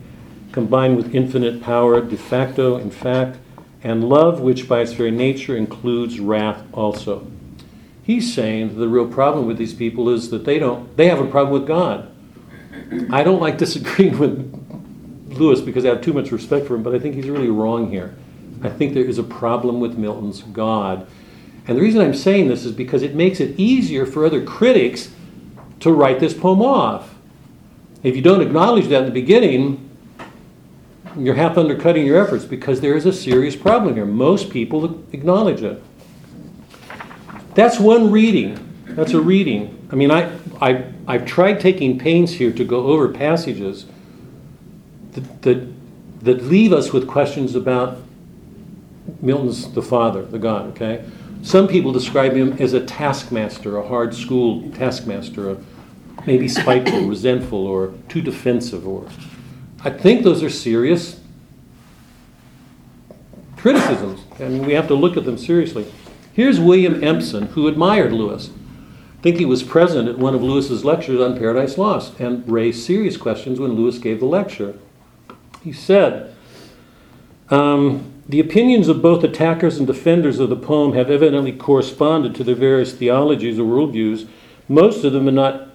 combined with infinite power, de facto, in fact, and love, which by its very nature includes wrath also. He's saying that the real problem with these people is that they don't they have a problem with God. I don't like *laughs* disagreeing with Lewis because I have too much respect for him, but I think he's really wrong here. I think there is a problem with Milton's God. And the reason I'm saying this is because it makes it easier for other critics to write this poem off. If you don't acknowledge that in the beginning, you're half undercutting your efforts because there is a serious problem here. Most people acknowledge it. That's one reading. That's a reading. I mean, I, I, I've tried taking pains here to go over passages that, that, that leave us with questions about Milton's the Father, the God, okay? Some people describe him as a taskmaster, a hard school taskmaster, a, maybe spiteful, resentful, or too defensive. Or I think those are serious criticisms. Mean, we have to look at them seriously. Here's William Empson, who admired Lewis. I think he was present at one of Lewis's lectures on Paradise Lost and raised serious questions when Lewis gave the lecture. He said, um, The opinions of both attackers and defenders of the poem have evidently corresponded to their various theologies or worldviews. Most of them are not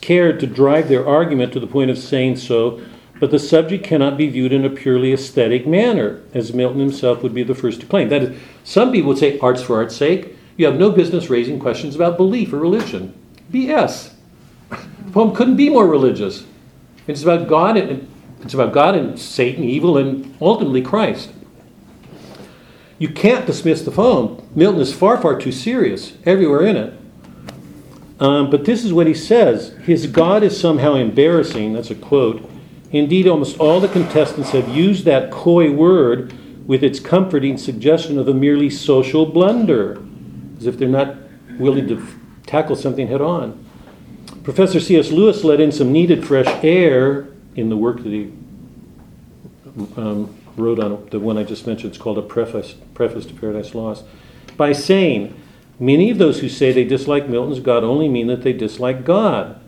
cared to drive their argument to the point of saying so, but the subject cannot be viewed in a purely aesthetic manner, as Milton himself would be the first to claim. That is, some people would say art's for art's sake. You have no business raising questions about belief or religion. BS. The poem couldn't be more religious. It's about God and it's about God and Satan, evil, and ultimately Christ. You can't dismiss the poem. Milton is far, far too serious everywhere in it. Um, but this is what he says His God is somehow embarrassing. That's a quote. Indeed, almost all the contestants have used that coy word with its comforting suggestion of a merely social blunder, as if they're not willing to f- tackle something head on. Professor C.S. Lewis let in some needed fresh air in the work that he um, wrote on the one I just mentioned. It's called a preface, preface to Paradise Lost, by saying, Many of those who say they dislike Milton's God only mean that they dislike God.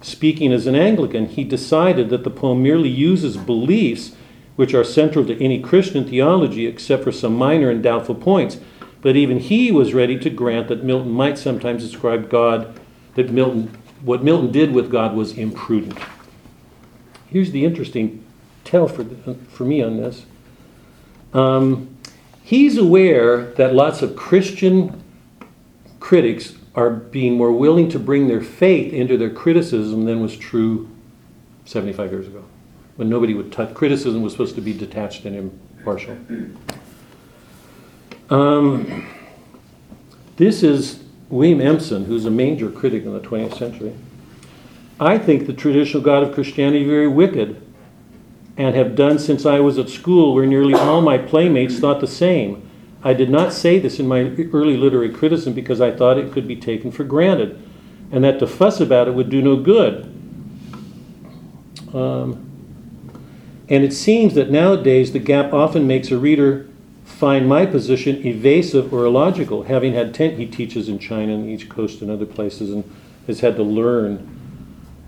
Speaking as an Anglican, he decided that the poem merely uses beliefs which are central to any Christian theology except for some minor and doubtful points. But even he was ready to grant that Milton might sometimes describe God, that Milton, what Milton did with God was imprudent. Here's the interesting tell for, for me on this. Um, he's aware that lots of Christian critics are being more willing to bring their faith into their criticism than was true 75 years ago, when nobody would touch. Criticism was supposed to be detached and impartial. Um, this is William Empson, who's a major critic in the 20th century. I think the traditional God of Christianity very wicked, and have done since I was at school, where nearly all my playmates thought the same. I did not say this in my early literary criticism because I thought it could be taken for granted, and that to fuss about it would do no good. Um, and it seems that nowadays the gap often makes a reader find my position evasive or illogical, having had ten, he teaches in China and East Coast and other places, and has had to learn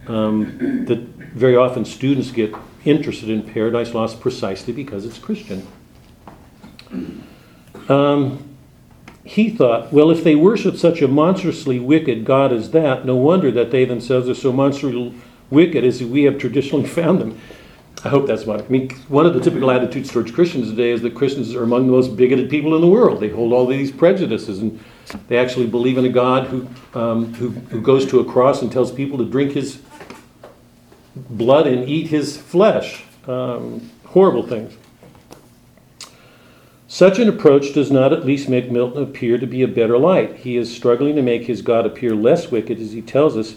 um, that very often students get interested in Paradise Lost precisely because it's Christian. Um, he thought, well, if they worship such a monstrously wicked God as that, no wonder that they themselves are so monstrously wicked as we have traditionally *laughs* found them. I hope that's what I mean. One of the typical attitudes towards Christians today is that Christians are among the most bigoted people in the world. They hold all these prejudices, and they actually believe in a God who, um, who, who goes to a cross and tells people to drink his blood and eat his flesh. Um, horrible things. Such an approach does not at least make Milton appear to be a better light. He is struggling to make his God appear less wicked, as he tells us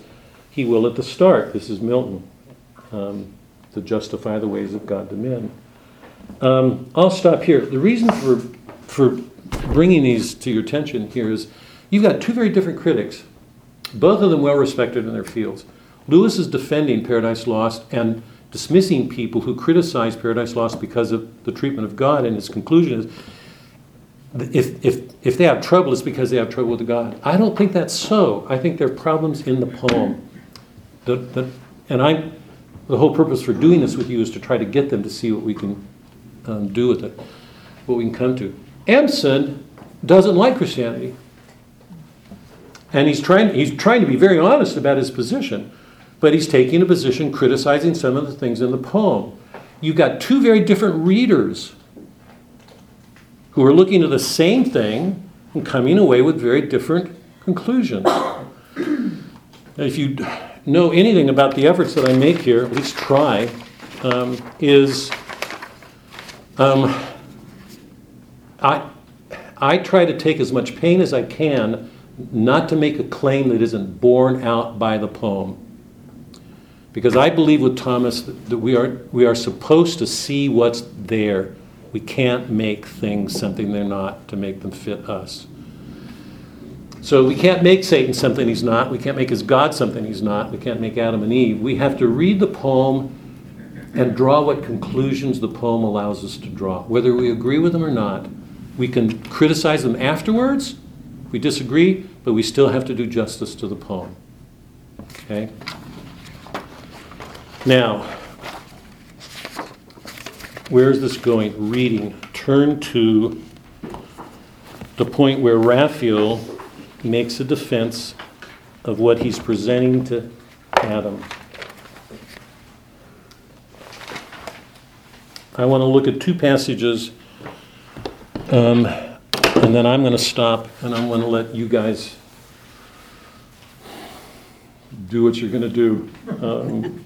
he will at the start. This is Milton, um, to justify the ways of God to men. Um, I'll stop here. The reason for, for bringing these to your attention here is you've got two very different critics, both of them well respected in their fields. Lewis is defending Paradise Lost and dismissing people who criticize Paradise Lost because of the treatment of God, and his conclusion is if, if, if they have trouble, it's because they have trouble with God. I don't think that's so. I think there are problems in the poem. The, the, and I, the whole purpose for doing this with you is to try to get them to see what we can um, do with it, what we can come to. Empson doesn't like Christianity. And he's trying, he's trying to be very honest about his position but he's taking a position criticizing some of the things in the poem. You've got two very different readers who are looking at the same thing and coming away with very different conclusions. if you know anything about the efforts that I make here, at least try, um, is um, I, I try to take as much pain as I can not to make a claim that isn't borne out by the poem. Because I believe with Thomas that, we, are, we are supposed to see what's there. We can't make things something they're not to make them fit us. So we can't make Satan something he's not. We can't make his God something he's not. We can't make Adam and Eve. We have to read the poem and draw what conclusions the poem allows us to draw. Whether we agree with them or not, we can criticize them afterwards. We disagree, but we still have to do justice to the poem. Okay? Now, where is this going? Reading. Turn to the point where Raphael makes a defense of what he's presenting to Adam. I want to look at two passages, um, and then I'm going to stop and I'm going to let you guys do what you're going to do. Um,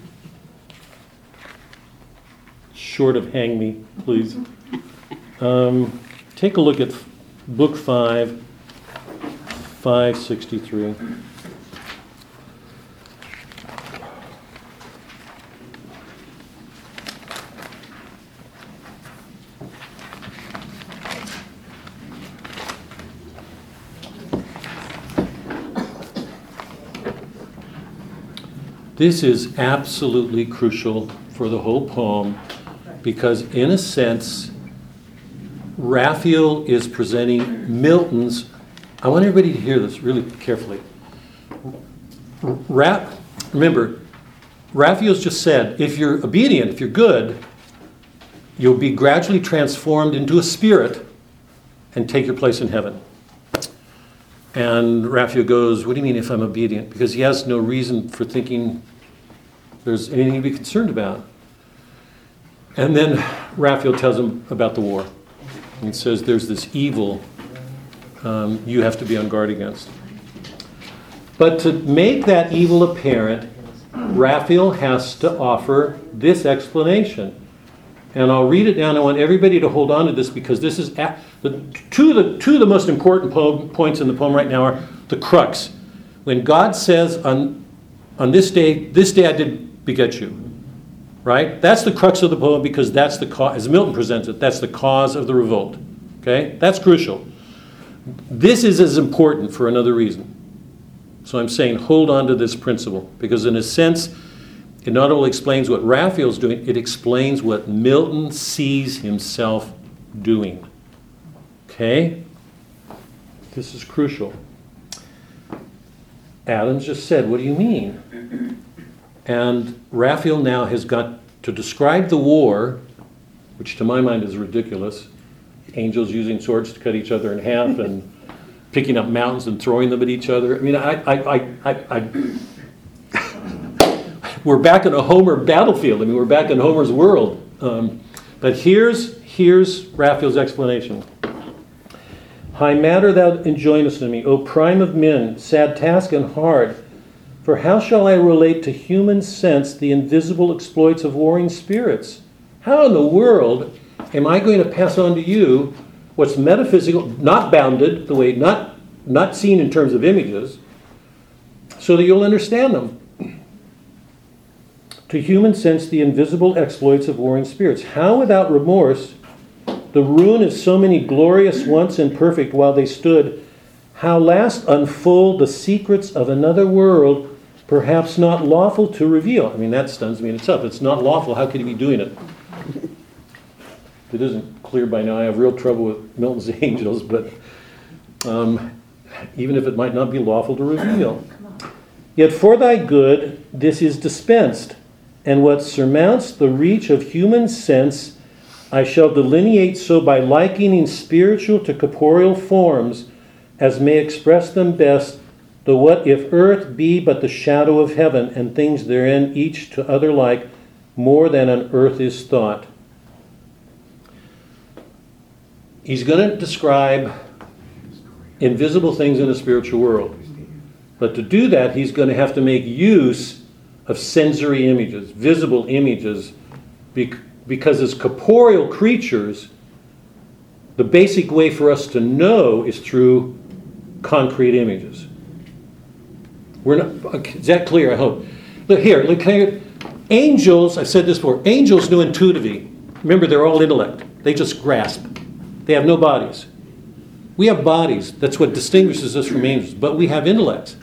short of hang me, please. Um, take a look at book five, 563. This is absolutely crucial for the whole poem because, in a sense, Raphael is presenting Milton's. I want everybody to hear this really carefully. Ra- remember, Raphael's just said if you're obedient, if you're good, you'll be gradually transformed into a spirit and take your place in heaven. And Raphael goes, What do you mean if I'm obedient? Because he has no reason for thinking there's anything to be concerned about. And then Raphael tells him about the war. And says there's this evil um, you have to be on guard against. But to make that evil apparent, Raphael has to offer this explanation. And I'll read it down. I want everybody to hold on to this because this is at, the two of the two of the most important poem, points in the poem right now are the crux. When God says on on this day, this day I did beget you. Right? That's the crux of the poem because that's the cause, as Milton presents it, that's the cause of the revolt. Okay? That's crucial. This is as important for another reason. So I'm saying hold on to this principle because, in a sense, it not only explains what Raphael's doing, it explains what Milton sees himself doing. Okay? This is crucial. Adams just said, What do you mean? And Raphael now has got to describe the war, which to my mind is ridiculous. Angels using swords to cut each other in half and *laughs* picking up mountains and throwing them at each other. I mean, I, I, I, I, I we're back in a Homer battlefield. I mean, we're back in Homer's world. Um, but here's, here's Raphael's explanation. High matter thou enjoinest in me, O prime of men, sad task and hard. For how shall I relate to human sense the invisible exploits of warring spirits? How in the world am I going to pass on to you what's metaphysical, not bounded, the way not not seen in terms of images, so that you'll understand them? *clears throat* To human sense, the invisible exploits of warring spirits. How without remorse the ruin of so many glorious once and perfect while they stood, how last unfold the secrets of another world, perhaps not lawful to reveal. I mean, that stuns me in itself. It's not lawful. How could he be doing it? If it isn't clear by now, I have real trouble with Milton's *laughs* angels, but um, even if it might not be lawful to reveal. Yet for thy good this is dispensed, and what surmounts the reach of human sense I shall delineate so by likening spiritual to corporeal forms as may express them best, the what if earth be but the shadow of heaven, and things therein each to other like, more than an earth is thought. He's going to describe invisible things in the spiritual world. But to do that, he's going to have to make use of sensory images, visible images, because as corporeal creatures, the basic way for us to know is through concrete images. We're not, is that clear? I hope. Look here, look here. Angels, I've said this before, angels knew intuitively. Remember, they're all intellect. They just grasp. They have no bodies. We have bodies. That's what distinguishes us from angels. But we have intellects.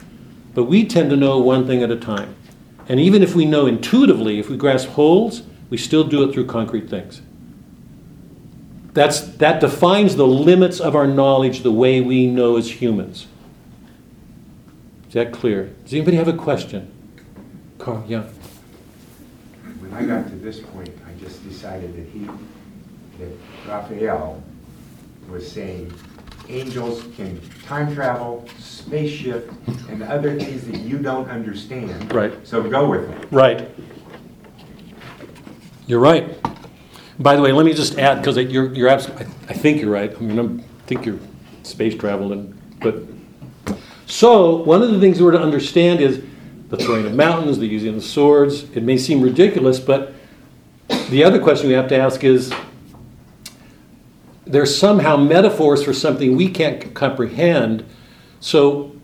But we tend to know one thing at a time. And even if we know intuitively, if we grasp wholes, we still do it through concrete things. That's, that defines the limits of our knowledge the way we know as humans. That clear? Does anybody have a question? Carl, yeah.
When I got to this point, I just decided that he, that Raphael was saying angels can time travel, spaceship, and other things that you don't understand.
Right.
So go with it.
Right. You're right. By the way, let me just add, because you're, you're absolutely, I think you're right. I mean, I think you're space traveling, but, so, one of the things we're to understand is the throwing of mountains, the using of swords. It may seem ridiculous, but the other question we have to ask is, they're somehow metaphors for something we can't comprehend. So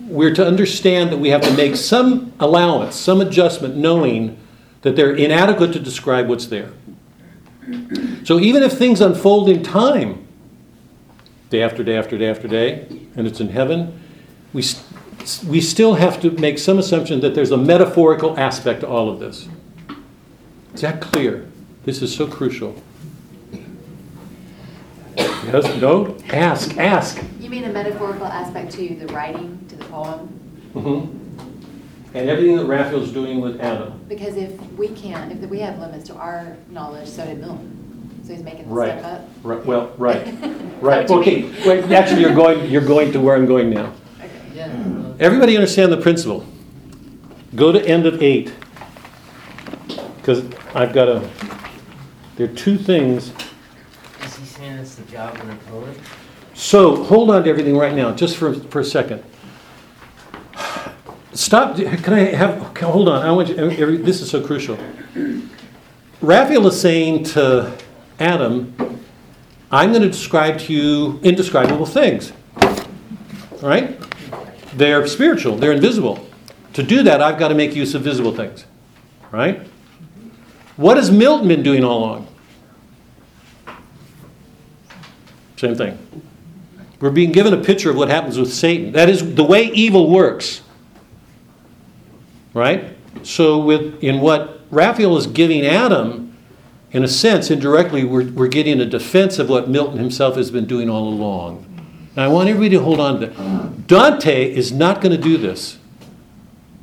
we're to understand that we have to make some allowance, some adjustment, knowing that they're inadequate to describe what's there. So even if things unfold in time, day after day after day after day, and it's in heaven, we, we still have to make some assumption that there's a metaphorical aspect to all of this. Is that clear? This is so crucial. Yes, no? Ask, ask.
You mean a metaphorical aspect to the writing, to the poem?
Mm-hmm. And everything that Raphael's doing with Adam.
Because if we can't, if we have limits to our knowledge, so did Milton. So he's making
Right.
stuff up?
Right, well, right, *laughs* right. Okay, wait, actually, you're going, you're going to where I'm going now. Everybody understand the principle? Go to end of eight. Because I've got a, there are two things.
Is he saying it's the job of the poet?
So, hold on to everything right now, just for, for a second. Stop, can I have, okay, hold on, I want you, every- this is so crucial. Raphael is saying to Adam, I'm going to describe to you indescribable things. All right? They're spiritual, they're invisible. To do that, I've got to make use of visible things. Right? What has Milton been doing all along? Same thing. We're being given a picture of what happens with Satan. That is the way evil works. Right? So, with in what Raphael is giving Adam, in a sense, indirectly, we're, we're getting a defense of what Milton himself has been doing all along. Now, I want everybody to hold on to that. Dante is not going to do this.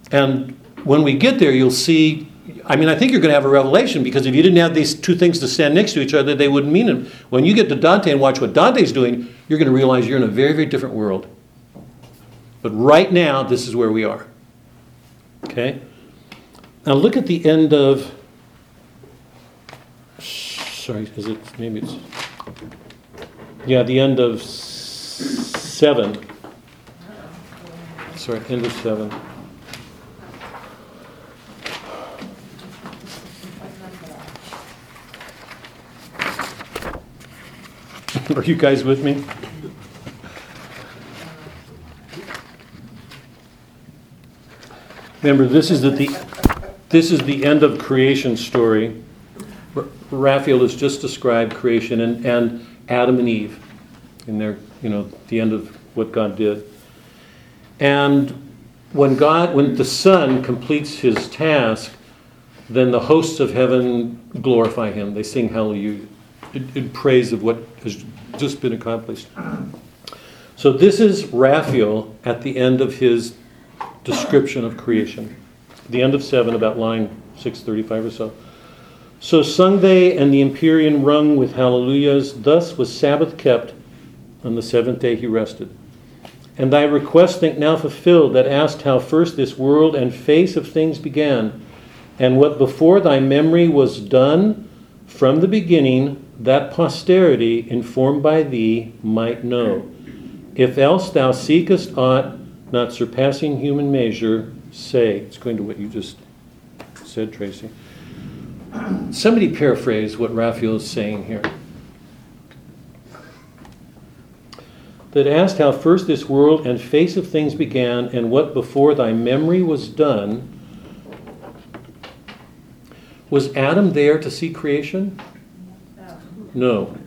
And when we get there, you'll see. I mean, I think you're going to have a revelation because if you didn't have these two things to stand next to each other, they wouldn't mean it. When you get to Dante and watch what Dante's doing, you're going to realize you're in a very, very different world. But right now, this is where we are. Okay? Now look at the end of. Sorry, is it. Maybe it's. Yeah, the end of seven. Sorry, end of seven. *laughs* Are you guys with me? Remember, this is at the, this is the end of creation story. R- Raphael has just described creation and, and Adam and Eve in their, you know, the end of what God did. And when God, when the Son completes his task, then the hosts of heaven glorify him. They sing hallelujah in, praise of what has just been accomplished. So this is Raphael at the end of his description of creation. The end of seven, about line 635 or so. So sung they, and the Empyrean rung with hallelujahs. Thus was Sabbath kept. On the seventh day he rested. And thy request think now fulfilled, that asked how first this world and face of things began, and what before thy memory was done from the beginning, that posterity, informed by thee, might know. If else thou seekest aught not surpassing human measure, say. It's going to what you just said, Tracy. *clears throat* Somebody paraphrase what Raphael is saying here. That asked how first this world and face of things began, and what before thy memory was done. Was Adam there to see creation? No.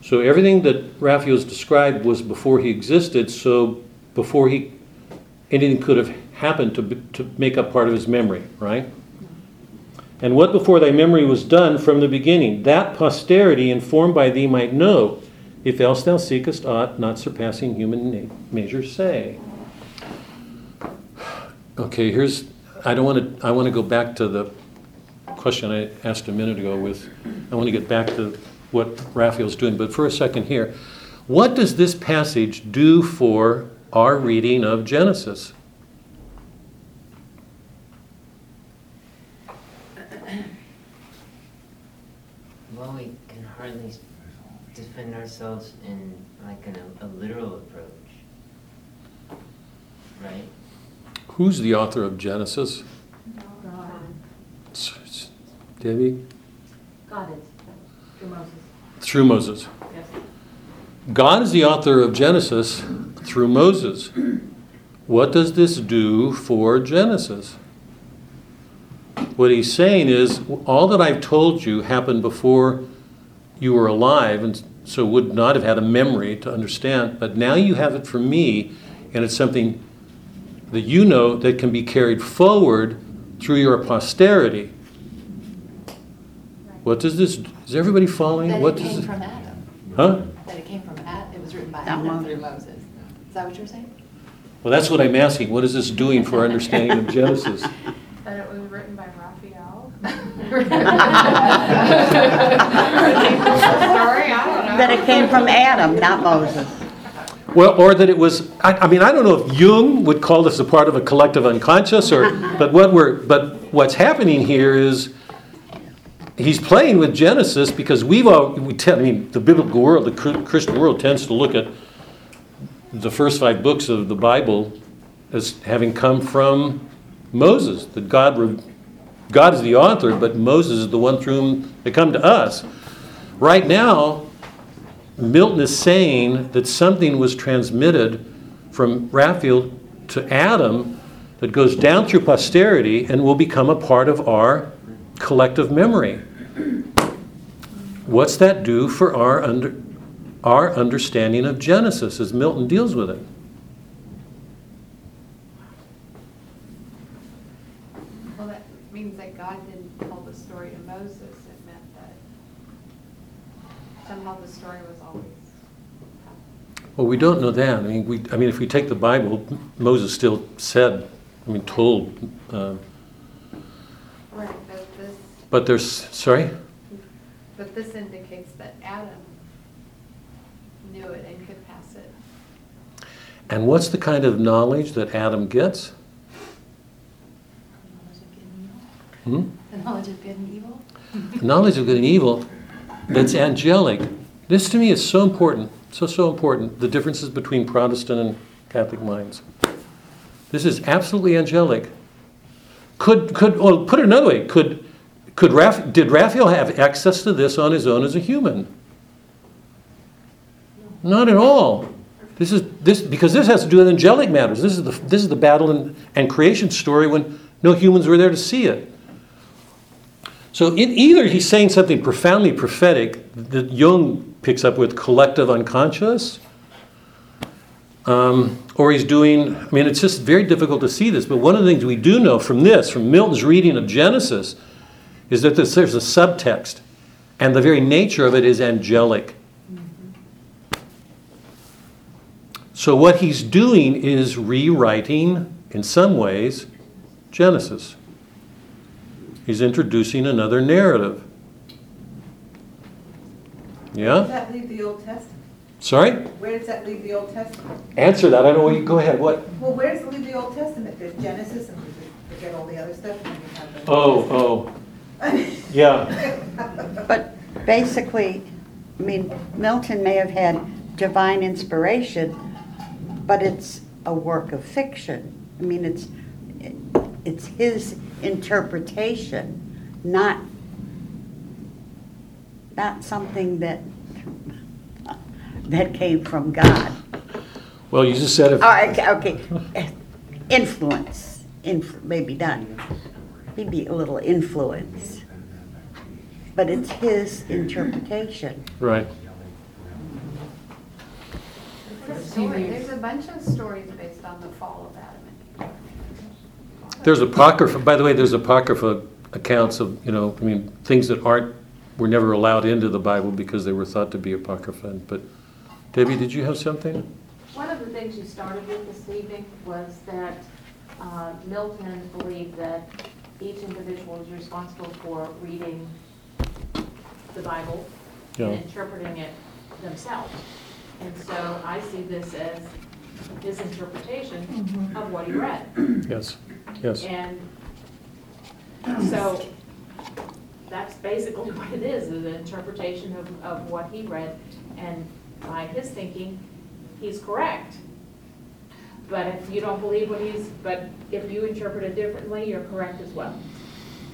So everything that Raphael's described was before he existed, so before he, anything could have happened to, to make up part of his memory, right? And what before thy memory was done from the beginning, that posterity informed by thee might know, if else thou seekest aught not surpassing human na- measure, say. Okay, here's, I don't want to, I want to go back to the question I asked a minute ago with, I want to get back to what Raphael's doing, but for a second here, what does this passage do for our reading of Genesis?
Well, we can hardly s- defend ourselves in like an, a literal approach. Right?
Who's the author of Genesis? Oh, s- s- Debbie?
Got it. Through Moses,
Through Moses.
yes.
God is the author of Genesis through Moses. What does this do for Genesis? What he's saying is, all that I've told you happened before you were alive, and so would not have had a memory to understand, but now you have it for me, and it's something that you know that can be carried forward through your posterity. What does this, is everybody following?
That
What
it
does
came
it-
from Adam,
Huh?
that it came from Ad, it was written by
Not
Adam through
Moses.
Moses. Is that what you're saying?
Well, that's what I'm asking. What is this doing for our understanding of *laughs* Genesis?
That it was written by Raphael. Sorry, I don't know.
That it came from Adam, not Moses.
Well, or that it was, I, I mean, I don't know if Jung would call this a part of a collective unconscious or, *laughs* but what we're, but what's happening here is he's playing with Genesis because we've all, we tend, I mean, the biblical world, the Christian world tends to look at the first five books of the Bible as having come from Moses, that God, re- God is the author, but Moses is the one through whom they come to us. Right now, Milton is saying that something was transmitted from Raphael to Adam that goes down through posterity and will become a part of our collective memory. What's that do for our, under, our understanding of Genesis as Milton deals with it?
Well, that means that God didn't tell the story to Moses. It meant that somehow the story was always.
Well, we don't know that. I mean, we, I mean, if we take the Bible, Moses still said, I mean, told, uh,
Right, but this,
but there's, sorry?
but this indicates that Adam knew it and could pass it.
And what's the kind of knowledge that Adam gets? The knowledge of good and evil. Hmm?
The knowledge of good and evil?
knowledge of good and evil that's angelic. This to me is so important, so, so important, the differences between Protestant and Catholic minds. This is absolutely angelic. Could, could, well, put it another way, could, could Raph, did Raphael have access to this on his own as a human? Not at all. This is, this, because this has to do with angelic matters. This is the, this is the battle and, and creation story when no humans were there to see it. So in either he's saying something profoundly prophetic that Jung picks up with collective unconscious, um, or he's doing, I mean, it's just very difficult to see this, but one of the things we do know from this, from Milton's reading of Genesis, is that there's, there's a subtext, and the very nature of it is angelic. So what he's doing is rewriting, in some ways, Genesis. He's introducing another narrative.
Where does
Yeah?
that leave the Old Testament?
Sorry?
Where does that leave the Old Testament?
Answer that. I don't know. You go ahead. What?
Well, where does it leave the Old Testament? There's Genesis and we forget all the other stuff. and then you have the-
Oh, oh. *laughs* Yeah.
But basically, I mean, Milton may have had divine inspiration, but it's a work of fiction. I mean, it's, it's his interpretation, not, not something that, that came from God.
Well, you just said it.
All right, okay, okay. Influence, inf- maybe not, maybe a little influence. But it's his interpretation.
Right.
story, there's a bunch of stories based on the fall of Adam and Eve.
There's apocrypha, by the way, there's apocrypha accounts of, you know, I mean, things that aren't, were never allowed into the Bible because they were thought to be apocrypha. But Debbie, did you have something?
One of the things you started with this evening was that uh, Milton believed that each individual is responsible for reading the Bible
Yeah.
and interpreting it themselves. And so I see this as his interpretation of what he read.
Yes, yes.
And so that's basically *laughs* what it is, is an interpretation of, of what he read. And by his thinking, he's correct. But if you don't believe what he's, but if you interpret it differently, you're correct as well.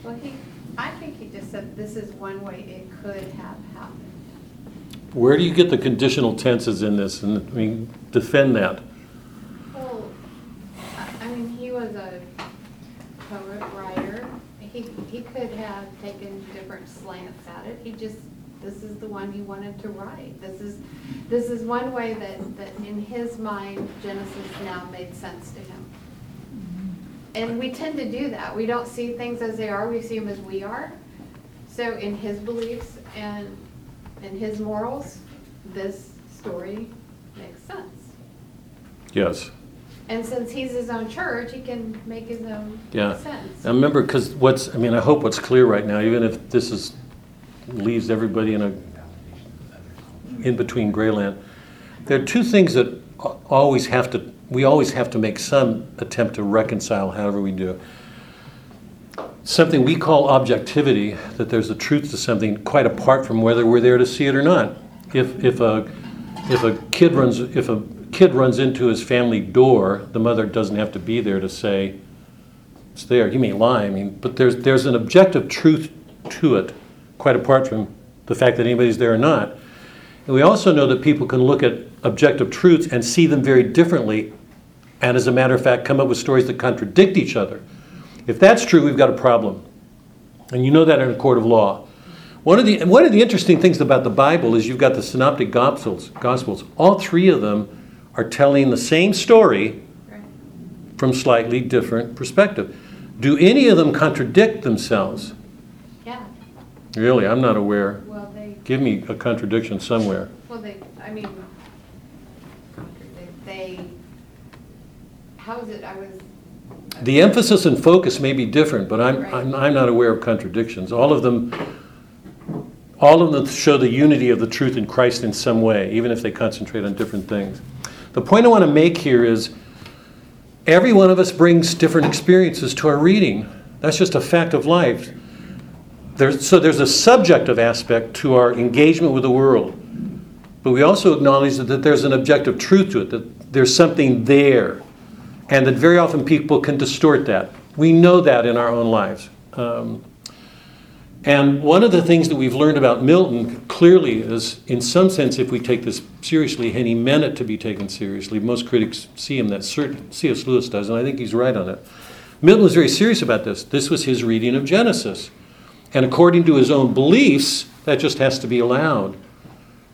Well, he, I think he just said this is one way it could have happened.
Where do you get the conditional tenses in this? And, I mean, defend that.
Well, I- I mean, he was a poet, writer. He, he could have taken different slants at it. He just, this is the one he wanted to write. This is, this is one way that, that in his mind, Genesis now made sense to him. And we tend to do that. We don't see things as they are, we see them as we are. So in his beliefs and, and his morals, this story makes sense.
Yes.
And since he's his own church, he can make his own
Yeah.
sense.
Now remember, because what's, I mean, I hope what's clear right now, even if this is, leaves everybody in a, in between gray land, there are two things that always have to, we always have to make some attempt to reconcile, however we do. Something we call objectivity, that there's a truth to something quite apart from whether we're there to see it or not. If, if a, if a kid runs, if a kid runs into his family door, the mother doesn't have to be there to say, it's there. You may lie, I mean, but there's, there's an objective truth to it, quite apart from the fact that anybody's there or not. And we also know that people can look at objective truths and see them very differently, and as a matter of fact, come up with stories that contradict each other. If that's true, we've got a problem. And you know that in a court of law. One of the, one of the interesting things about the Bible is you've got the synoptic gospels, gospels. All three of them are telling the same story from slightly different perspective. Do any of them contradict themselves?
Yeah,
Really, I'm not aware.
well, they,
Give me a contradiction somewhere.
well, they, I mean, they- they, how is it, I was,
The emphasis and focus may be different, but I'm, I'm, I'm not aware of contradictions. All of them, all of them show the unity of the truth in Christ in some way, even if they concentrate on different things. The point I want to make here is every one of us brings different experiences to our reading. That's just a fact of life. There's, so there's a subjective aspect to our engagement with the world. But we also acknowledge that, that there's an objective truth to it, that there's something there, and that very often people can distort that. We know that in our own lives. Um, and one of the things that we've learned about Milton clearly is, in some sense, if we take this seriously, and he meant it to be taken seriously, most critics see him that certain C.S. Lewis does, and I think he's right on it. Milton was very serious about this. This was his reading of Genesis. And according to his own beliefs, that just has to be allowed.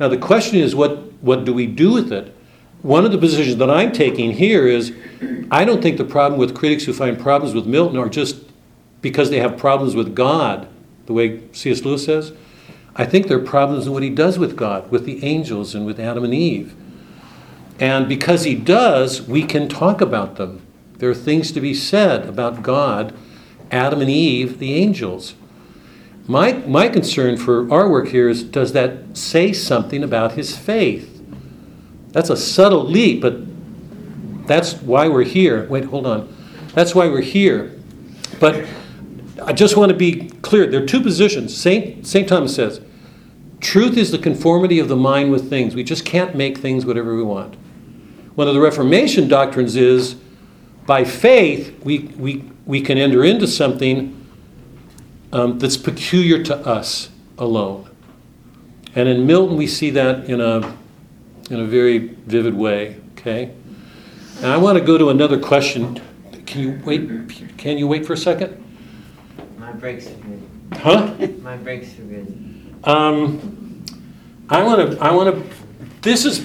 Now, the question is, what, what do we do with it? One of the positions that I'm taking here is I don't think the problem with critics who find problems with Milton are just because they have problems with God, the way C.S. Lewis says. I think there are problems in what he does with God, with the angels, and with Adam and Eve. And because he does, we can talk about them. There are things to be said about God, Adam and Eve, the angels. My, my concern for our work here is does that say something about his faith? That's a subtle leap, but that's why we're here. Wait, hold on. That's why we're here. But I just want to be clear there are two positions. St. St. Thomas says truth is the conformity of the mind with things. We just can't make things whatever we want. One of the Reformation doctrines is by faith, we, we, we can enter into something um, that's peculiar to us alone. And in Milton, we see that in a, in a very vivid way, okay? And I want to go to another question. Can you wait? Can you wait for a second?
My breaks are good.
Huh?
My breaks are good.
Um, I want to. I want to. This is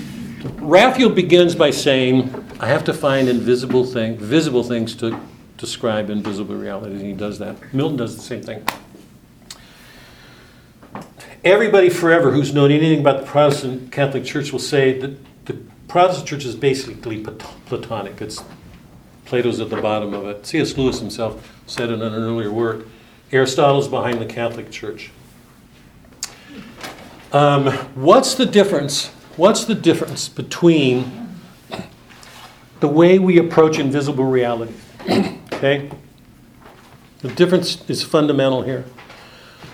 Raphael begins by saying, I have to find invisible thing, visible things to describe invisible realities, and he does that. Milton does the same thing. Everybody forever who's known anything about the Protestant Catholic Church will say that the Protestant Church is basically Plat- Platonic. It's Plato's at the bottom of it. C.S. Lewis himself said in an earlier work, Aristotle's behind the Catholic Church. Um, what's the difference? What's the difference between the way we approach invisible reality? okay? The difference is fundamental here.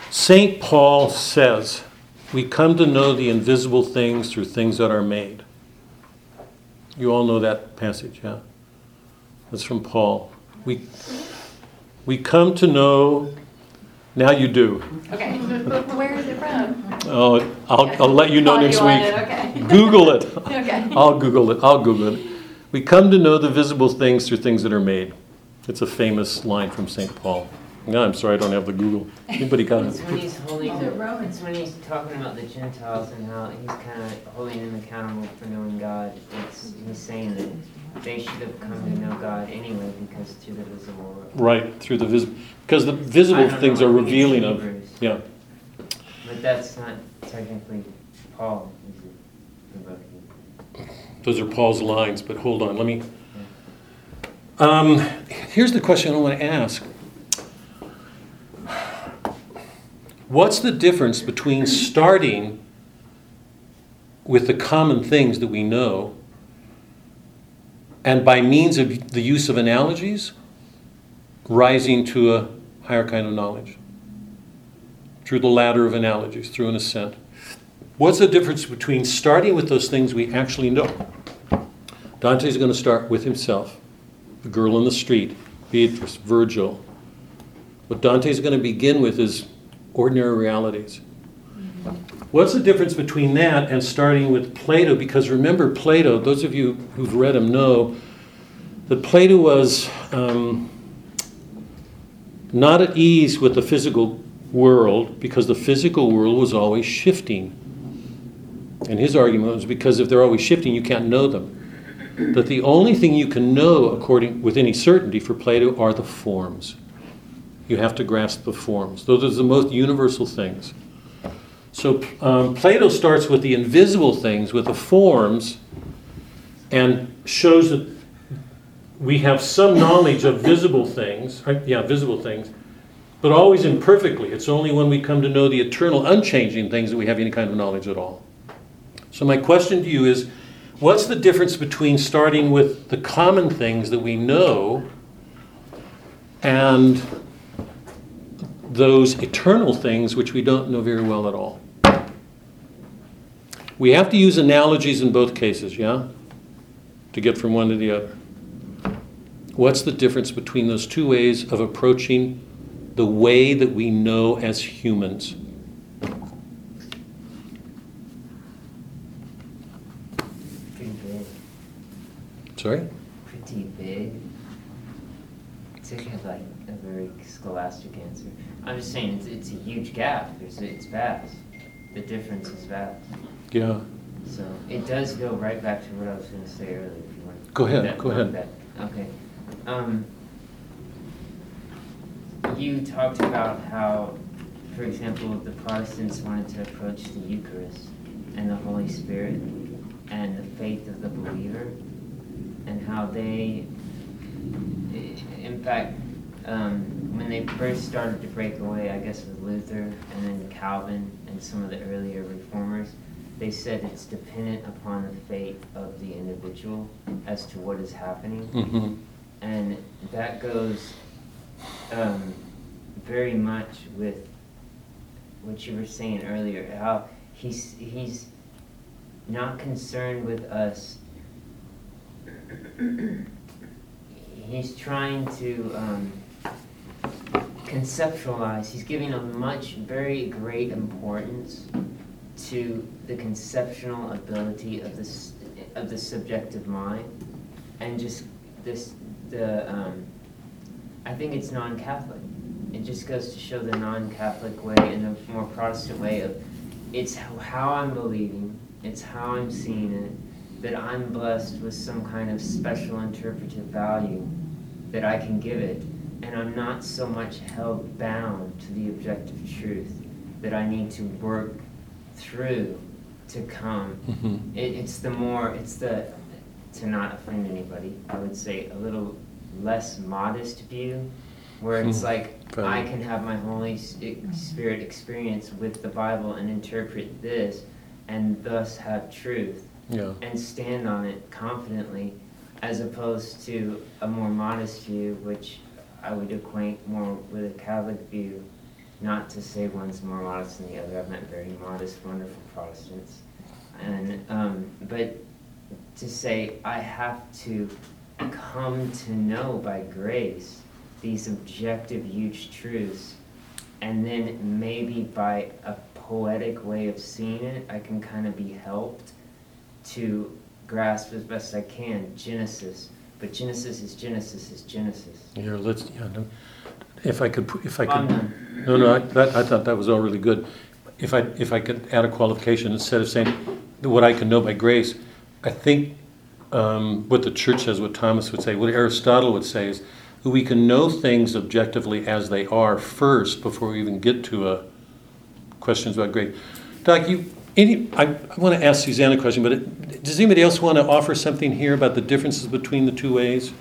St. Paul says, We come to know the invisible things through things that are made. You all know that passage, yeah? That's from Paul. We, we come to know, now you do.
Okay, *laughs* where is it from?
Oh, I'll, I'll let you know
Oh,
next
you want
week.
it, okay. *laughs*
Google it.
Okay.
I'll Google it. I'll Google it. We come to know the visible things through things that are made. It's a famous line from St. Paul. No, I'm sorry, I don't have the Google. Anybody got
It's when
it?
he's holding,
These are Romans.
it's when he's talking about the Gentiles and how he's kind of holding them accountable for knowing God. It's, he's saying that they should have come to know God anyway because through the visible world.
Right, through the visible, because the
I
visible
don't
things
know,
are
I think it's
revealing of,
Hebrews.
yeah.
But that's not technically Paul, is it?
Those are Paul's lines, but hold on, let me. Um, here's the question I want to ask. What's the difference between starting with the common things that we know and by means of the use of analogies, rising to a higher kind of knowledge? Through the ladder of analogies, through an ascent. What's the difference between starting with those things we actually know? Dante's going to start with himself, the girl in the street, Beatrice, Virgil. What Dante's going to begin with is ordinary realities. What's the difference between that and starting with Plato? Because remember, Plato, those of you who've read him know that Plato was um, not at ease with the physical world because the physical world was always shifting. And his argument was because if they're always shifting, you can't know them. That the only thing you can know according with any certainty for Plato are the forms. You have to grasp the forms. Those are the most universal things. So um, Plato starts with the invisible things, with the forms, and shows that we have some knowledge of visible things, right? yeah, visible things, but always imperfectly. It's only when we come to know the eternal, unchanging things that we have any kind of knowledge at all. So, my question to you is what's the difference between starting with the common things that we know and those eternal things which we don't know very well at all? We have to use analogies in both cases, yeah? To get from one to the other. What's the difference between those two ways of approaching the way that we know as humans?
Pretty big,
Sorry?
pretty big. It's like, a- like a very scholastic answer. I'm just saying, it's, it's a huge gap, it's vast. The difference is vast.
Yeah.
So it does go right back to what I was gonna say earlier, if you want.
Go ahead,
that-
go ahead.
that- Okay. Um, you talked about how, for example, the Protestants wanted to approach the Eucharist and the Holy Spirit and the faith of the believer and how they, in fact, um, when they first started to break away, I guess with Luther and then Calvin and some of the earlier reformers, they said it's dependent upon the fate of the individual as to what is happening.
Mm-hmm.
And that goes um, very much with what you were saying earlier, how he's, he's not concerned with us. He's trying to um, conceptualize, he's giving a much, very great importance to the conceptual ability of this, of the subjective mind, and just this, the, um, I think it's non-Catholic. It just goes to show the non-Catholic way and the more Protestant way of, it's how I'm believing, it's how I'm seeing it, that I'm blessed with some kind of special interpretive value that I can give it. And I'm not so much held bound to the objective truth that I need to work through to come.
Mhm.
It, it's the more, it's the, to not offend anybody, I would say a little less modest view, where it's
Hmm.
like,
Fair
I can have my Holy Spirit experience with the Bible and interpret this, and thus have truth,
Yeah.
and stand on it confidently, as opposed to a more modest view, which I would acquaint more with a Catholic view, not to say one's more modest than the other, I've met very modest, wonderful Protestants. And, um, but to say I have to come to know by grace these objective, huge truths, and then maybe by a poetic way of seeing it, I can kind of be helped to grasp as best I can Genesis. But Genesis is Genesis is Genesis.
Here, let's, yeah, no. If I could, pu- if I could, no, no, I, that, I thought that was all really good. If I, if I could add a qualification, instead of saying what I can know by grace, I think um, what the church says, what Thomas would say, what Aristotle would say is that we can know things objectively as they are first before we even get to a questions about grace. Doc, you, any, I, I want to ask Suzanne a question, but it, does anybody else want to offer something here about the differences between the two ways?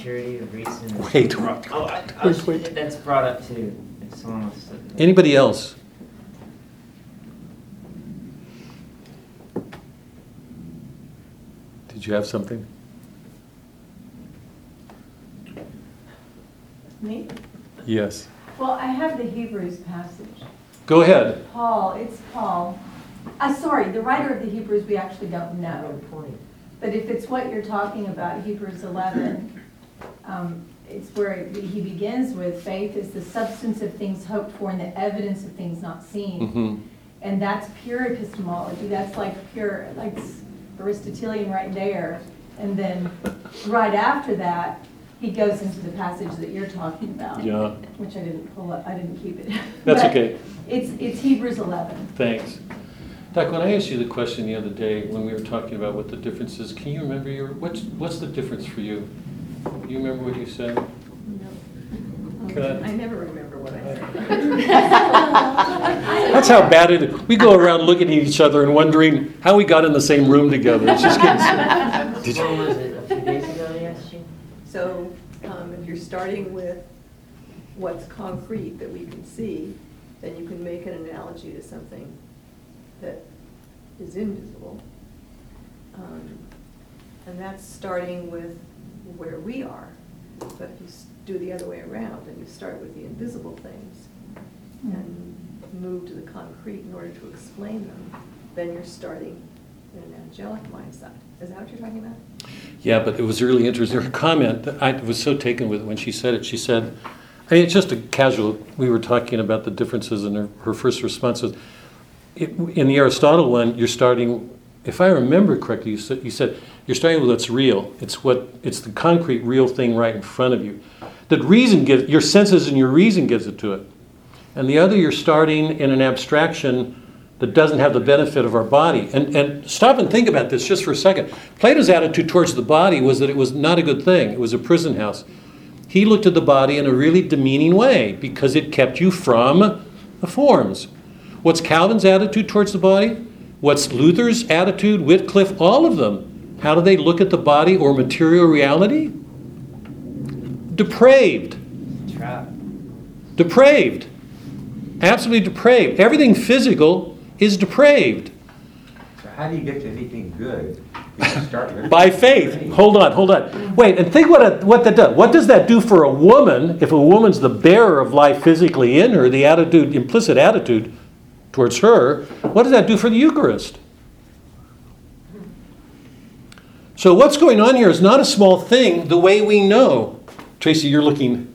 Purity of reason. is
Wait.
Oh, I, I was,
Wait, wait.
that's brought up too. If someone wants to.
Anybody else? Did you have something?
Me?
Yes.
Well, I have the Hebrews passage.
Go ahead.
Paul, it's Paul. Uh, sorry, the writer of the Hebrews, we actually don't know. But if it's what you're talking about, Hebrews 11, um, it's where it- he begins with, faith is the substance of things hoped for and the evidence of things not seen.
Mm-hmm.
And that's pure epistemology, that's like pure, like Aristotelian right there. And then right after that, he goes into the passage that you're talking about.
Yeah.
Which I didn't pull up, I didn't keep it. *laughs*
That's
But
okay.
It's, it's Hebrews 11.
Thanks. Doc, when I asked you the question the other day when we were talking about what the difference is, can you remember your what's what's the difference for you? Do you remember what you said? Good.
I never remember what I said. *laughs*
That's how bad it is. We go around looking at each other and wondering how we got in the same room together. It's just getting. *laughs* Did
When was it? A few days ago, they asked you?
So um, if you're starting with what's concrete that we can see, then you can make an analogy to something that is invisible. Um, And that's starting with where we are. But if you s- do the other way around and you start with the invisible things hmm. and move to the concrete in order to explain them, then you're starting in an angelic mindset. Is that what you're talking about?
Yeah, but it was really interesting. Her comment, I was so taken with it when she said it. She said, I mean, it's just a casual, we were talking about the differences, and her, her first response was, it, in the Aristotle one, you're starting, if I remember correctly, you said, you said, you're starting with what's real. It's what, it's the concrete, real thing right in front of you. That reason gives, your senses and your reason gives it to it. And the other, you're starting in an abstraction that doesn't have the benefit of our body. And, and stop and think about this just for a second. Plato's attitude towards the body was that it was not a good thing, it was a prison house. He looked at the body in a really demeaning way because it kept you from the forms. What's Calvin's attitude towards the body? What's Luther's attitude, Wycliffe, all of them? How do they look at the body or material reality? Depraved.
Trap.
Depraved. Absolutely depraved. Everything physical is depraved.
So how do you get to anything good? You start with- *laughs*
By faith. Hold on, hold on. Wait, and think what, a, what that does. What does that do for a woman if a woman's the bearer of life physically in her, the attitude, implicit attitude towards her? What does that do for the Eucharist? So, what's going on here is not a small thing the way we know. Tracy, you're looking.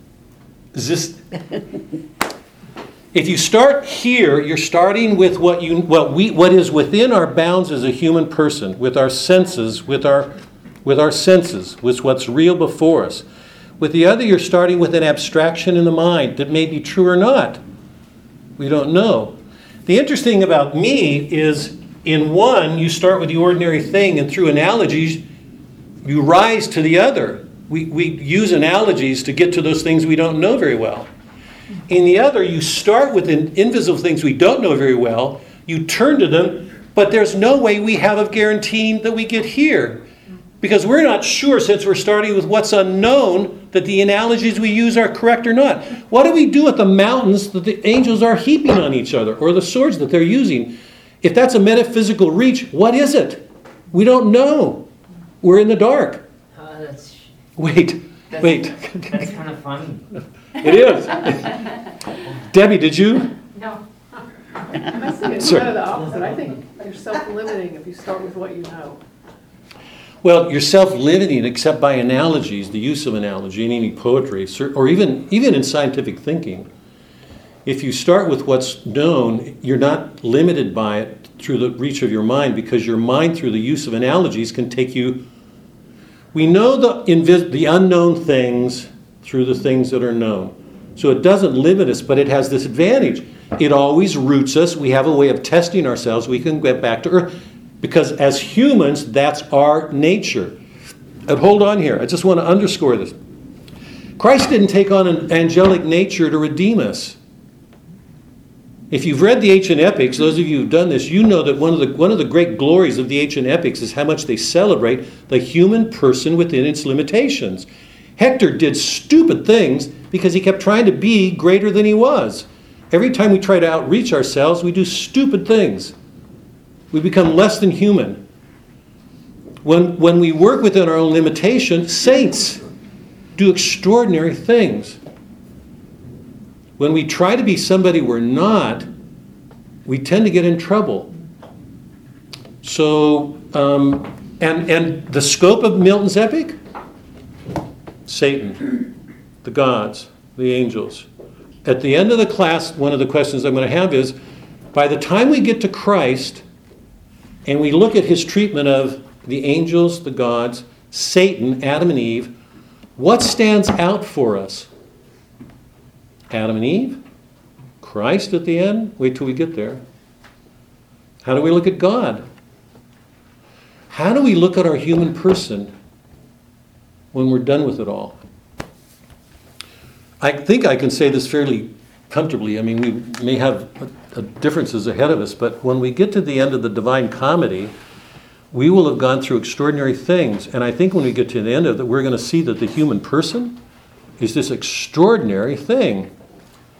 Is this. If you start here, you're starting with what you what we what is within our bounds as a human person, with our senses, with our with our senses, with what's real before us. With the other, you're starting with an abstraction in the mind that may be true or not. We don't know. The interesting about me is In one, you start with the ordinary thing, and through analogies, you rise to the other. We, we use analogies to get to those things we don't know very well. In the other, you start with in- invisible things we don't know very well, you turn to them, but there's no way we have of guaranteeing that we get here. Because we're not sure, since we're starting with what's unknown, that the analogies we use are correct or not. What do we do with the mountains that the angels are heaping on each other, or the swords that they're using? If that's a metaphysical reach, what is it? We don't know. We're in the dark.
Uh, that's,
Wait,
that's,
wait. *laughs*
That's kind of funny.
It is. Debbie, did you?
No. *laughs*
I think it's
Sir.
kind of the opposite. I think you're self-limiting if you start with what you know.
Well, you're self-limiting except by analogies, the use of analogy in any poetry, or even, even in scientific thinking. If you start with what's known, you're not limited by it through the reach of your mind because your mind, through the use of analogies, can take you. We know the, invis- the unknown things through the things that are known. So it doesn't limit us, but it has this advantage. It always roots us. We have a way of testing ourselves. We can get back to earth. Because as humans, that's our nature. And hold on here. I just want to underscore this. Christ didn't take on an angelic nature to redeem us. If you've read the ancient epics, those of you who've done this, you know that one of the one of the great glories of the ancient epics is how much they celebrate the human person within its limitations. Hector did stupid things because he kept trying to be greater than he was. Every time we try to outreach ourselves, we do stupid things. We become less than human. When, when we work within our own limitation, saints do extraordinary things. When we try to be somebody we're not, we tend to get in trouble. So, um, and, and the scope of Milton's epic? Satan, the gods, the angels. At the end of the class, one of the questions I'm going to have is by the time we get to Christ and we look at his treatment of the angels, the gods, Satan, Adam and Eve, what stands out for us? Adam and Eve? Christ at the end? Wait till we get there. How do we look at God? How do we look at our human person when we're done with it all? I think I can say this fairly comfortably. I mean, we may have Uh, differences ahead of us, but when we get to the end of the Divine Comedy, we will have gone through extraordinary things. And I think when we get to the end of it, we're going to see that the human person is this extraordinary thing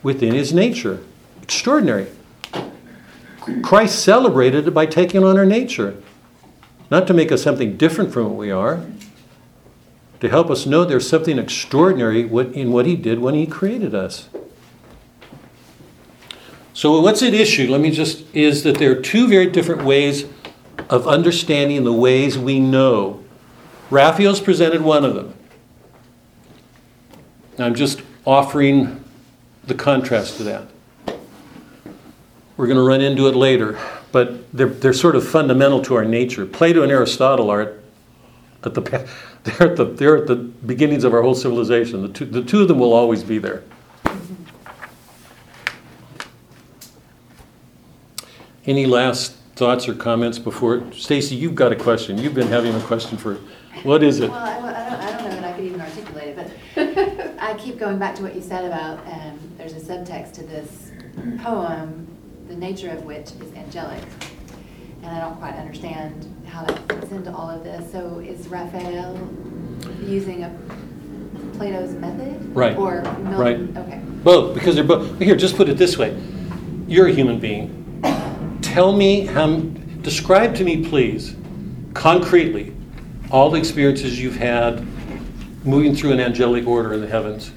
within his nature. Extraordinary. Christ celebrated it by taking on our nature. Not to make us something different from what we are, to help us know there's something extraordinary in what he did when he created us. So, what's at issue? Let me just, is that there are two very different ways of understanding the ways we know. Raphael's presented one of them. I'm just offering the contrast to that. We're going to run into it later, but they're, they're sort of fundamental to our nature. Plato and Aristotle are at, the, *laughs* they're, at the, they're at the beginnings of our whole civilization. The two, the two of them will always be there. Any last thoughts or comments before? Stacy, you've got a question. You've been having a question for, what is it?
Well, I, I don't, I don't know that I could even articulate it, but *laughs* I keep going back to what you said about, um, there's a subtext to this poem, the nature of which is angelic. And I don't quite understand how that fits into all of this. So is Raphael using a Plato's method?
Right,
Or Milton?
right.
Okay.
Both, because they're both. Here, just put it this way. You're a human being. Tell me how, describe to me, please, concretely, all the experiences you've had moving through an angelic order in the heavens.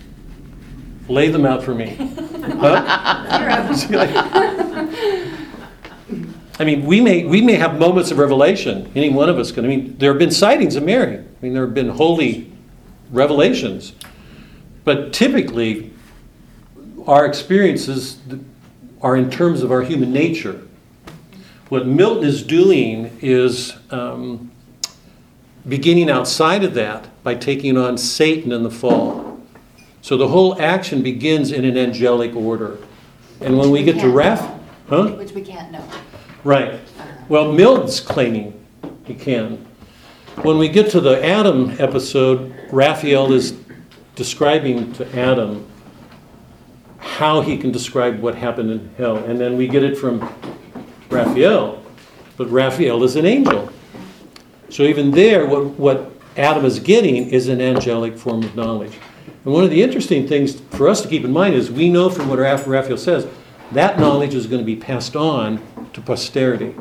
Lay them out for me. *laughs* Huh? *laughs* I mean, we may, we may have moments of revelation, any one of us can. I mean, there have been sightings of Mary. I mean, there have been holy revelations. But typically, our experiences are in terms of our human nature. What Milton is doing is um, beginning outside of that by taking on Satan in the fall. So the whole action begins in an angelic order. And when we
We
get to Raph, huh?
Which we can't know.
Right.
Uh-huh.
Well, Milton's claiming he can. When we get to the Adam episode, Raphael is describing to Adam how he can describe what happened in hell. And then we get it from Raphael, but Raphael is an angel. So even there, what, what Adam is getting is an angelic form of knowledge. And one of the interesting things for us to keep in mind is we know from what Raphael says, that knowledge is going to be passed on to posterity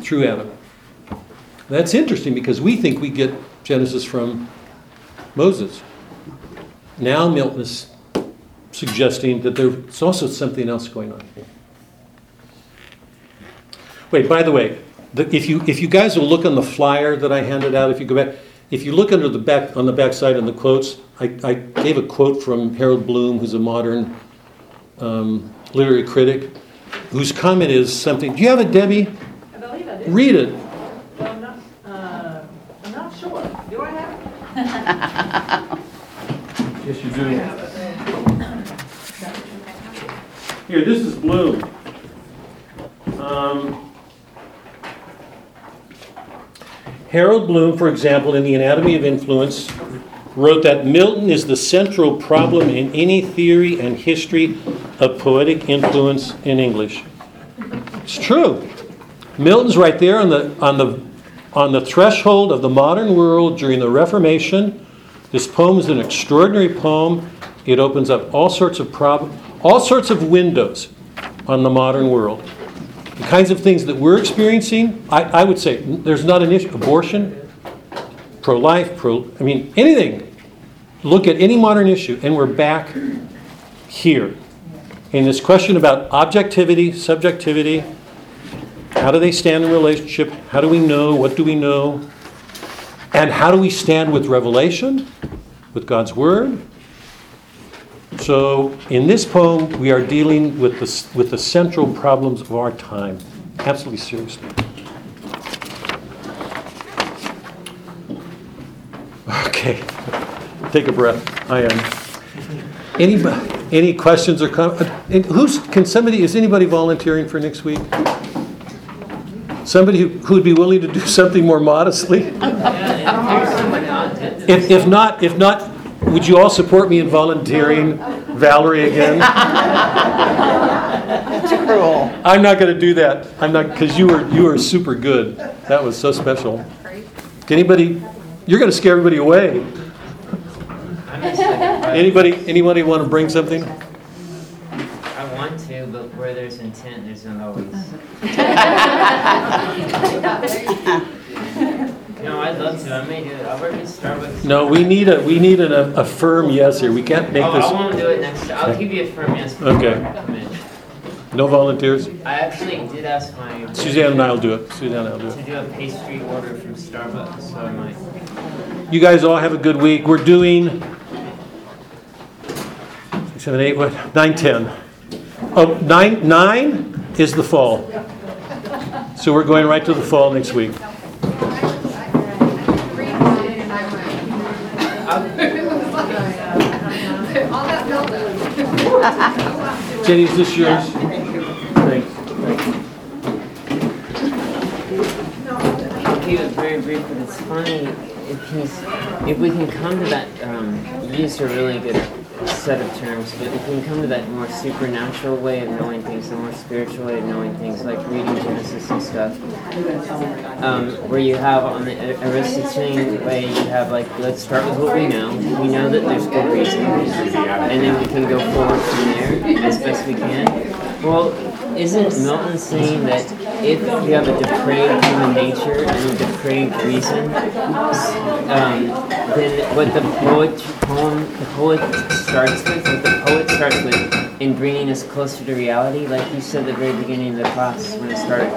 through Adam. That's interesting because we think we get Genesis from Moses. Now Milton is suggesting that there's also something else going on here. Wait, by the way, the, if you if you guys will look on the flyer that I handed out, if you go back, if you look under the back on the back side in the quotes, I, I gave a quote from Harold Bloom, who's a modern um, literary critic, whose comment is something. Do you have it, Debbie?
I believe I do.
Read it.
Well, I'm not, uh, I'm not sure. Do I have? *laughs*
Yes, you do. Here, this is Bloom. Um, Harold Bloom, for example, in The Anatomy of Influence, wrote that Milton is the central problem in any theory and history of poetic influence in English. It's true. Milton's right there on the, on the, on the threshold of the modern world during the Reformation. This poem is an extraordinary poem. It opens up all sorts of prob- all sorts of windows on the modern world. The kinds of things that we're experiencing, I, I would say, there's not an issue. Abortion, pro-life, pro, I mean, anything. Look at any modern issue, and we're back here. In this question about objectivity, subjectivity, how do they stand in relationship? How do we know? What do we know? And how do we stand with revelation, with God's Word? So, in this poem, we are dealing with the, with the central problems of our time. Absolutely seriously. Okay, take a breath. I am. Any, any questions or comments? Uh, who's, can somebody, is anybody volunteering for next week? Somebody who who would be willing to do something more modestly? *laughs* If, if not, if not, would you all support me in volunteering Valerie again?
Cruel.
I'm not going to do that. I'm not, because you were, you were super good. That was so special. Can anybody, you're going to scare everybody away.
I'm just looking for-
Anybody, anybody want to bring something?
I want to, but where there's intent, there's not always. *laughs* *laughs* No, I'd love to. I may do it. I'll work at Starbucks.
No, we need a, we need a, a firm yes here. We can't make
Oh, I
this,
won't do it next. time. I'll give you a firm yes. before
Okay.
I come in.
no volunteers?
I actually did ask my
Suzanne and I'll do it. Suzanne and I'll do it.
to do a pastry order from Starbucks, so I might.
You guys all have a good week. We're doing six, seven, eight, what, nine, ten. Oh, nine, nine is the fall. So we're going right to the fall next week. *laughs* Jenny, is this yours? Thanks.
I'll keep very brief, but it's funny if he's if we can come to that. Um, you used a really good set of terms, but if we can come to that more supernatural way of knowing things, the more spiritual way of knowing things, like reading Genesis and stuff, um, where you have on the Aristotelian way, you have like let's start with what we know. We know that there's good reason, and then we can go forward from there as best we can. Well, isn't Milton saying that if you have a depraved human nature and a depraved reason, um, then what the poet poem the poet starts with, what the poet starts with, in bringing us closer to reality, like you said at the very beginning of the class when it started,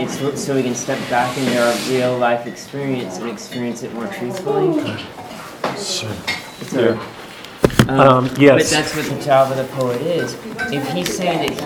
it's so- so we can step back into our real life experience and experience it more truthfully. It's a-
Um, yes.
But that's what the job of the poet is. If he's saying that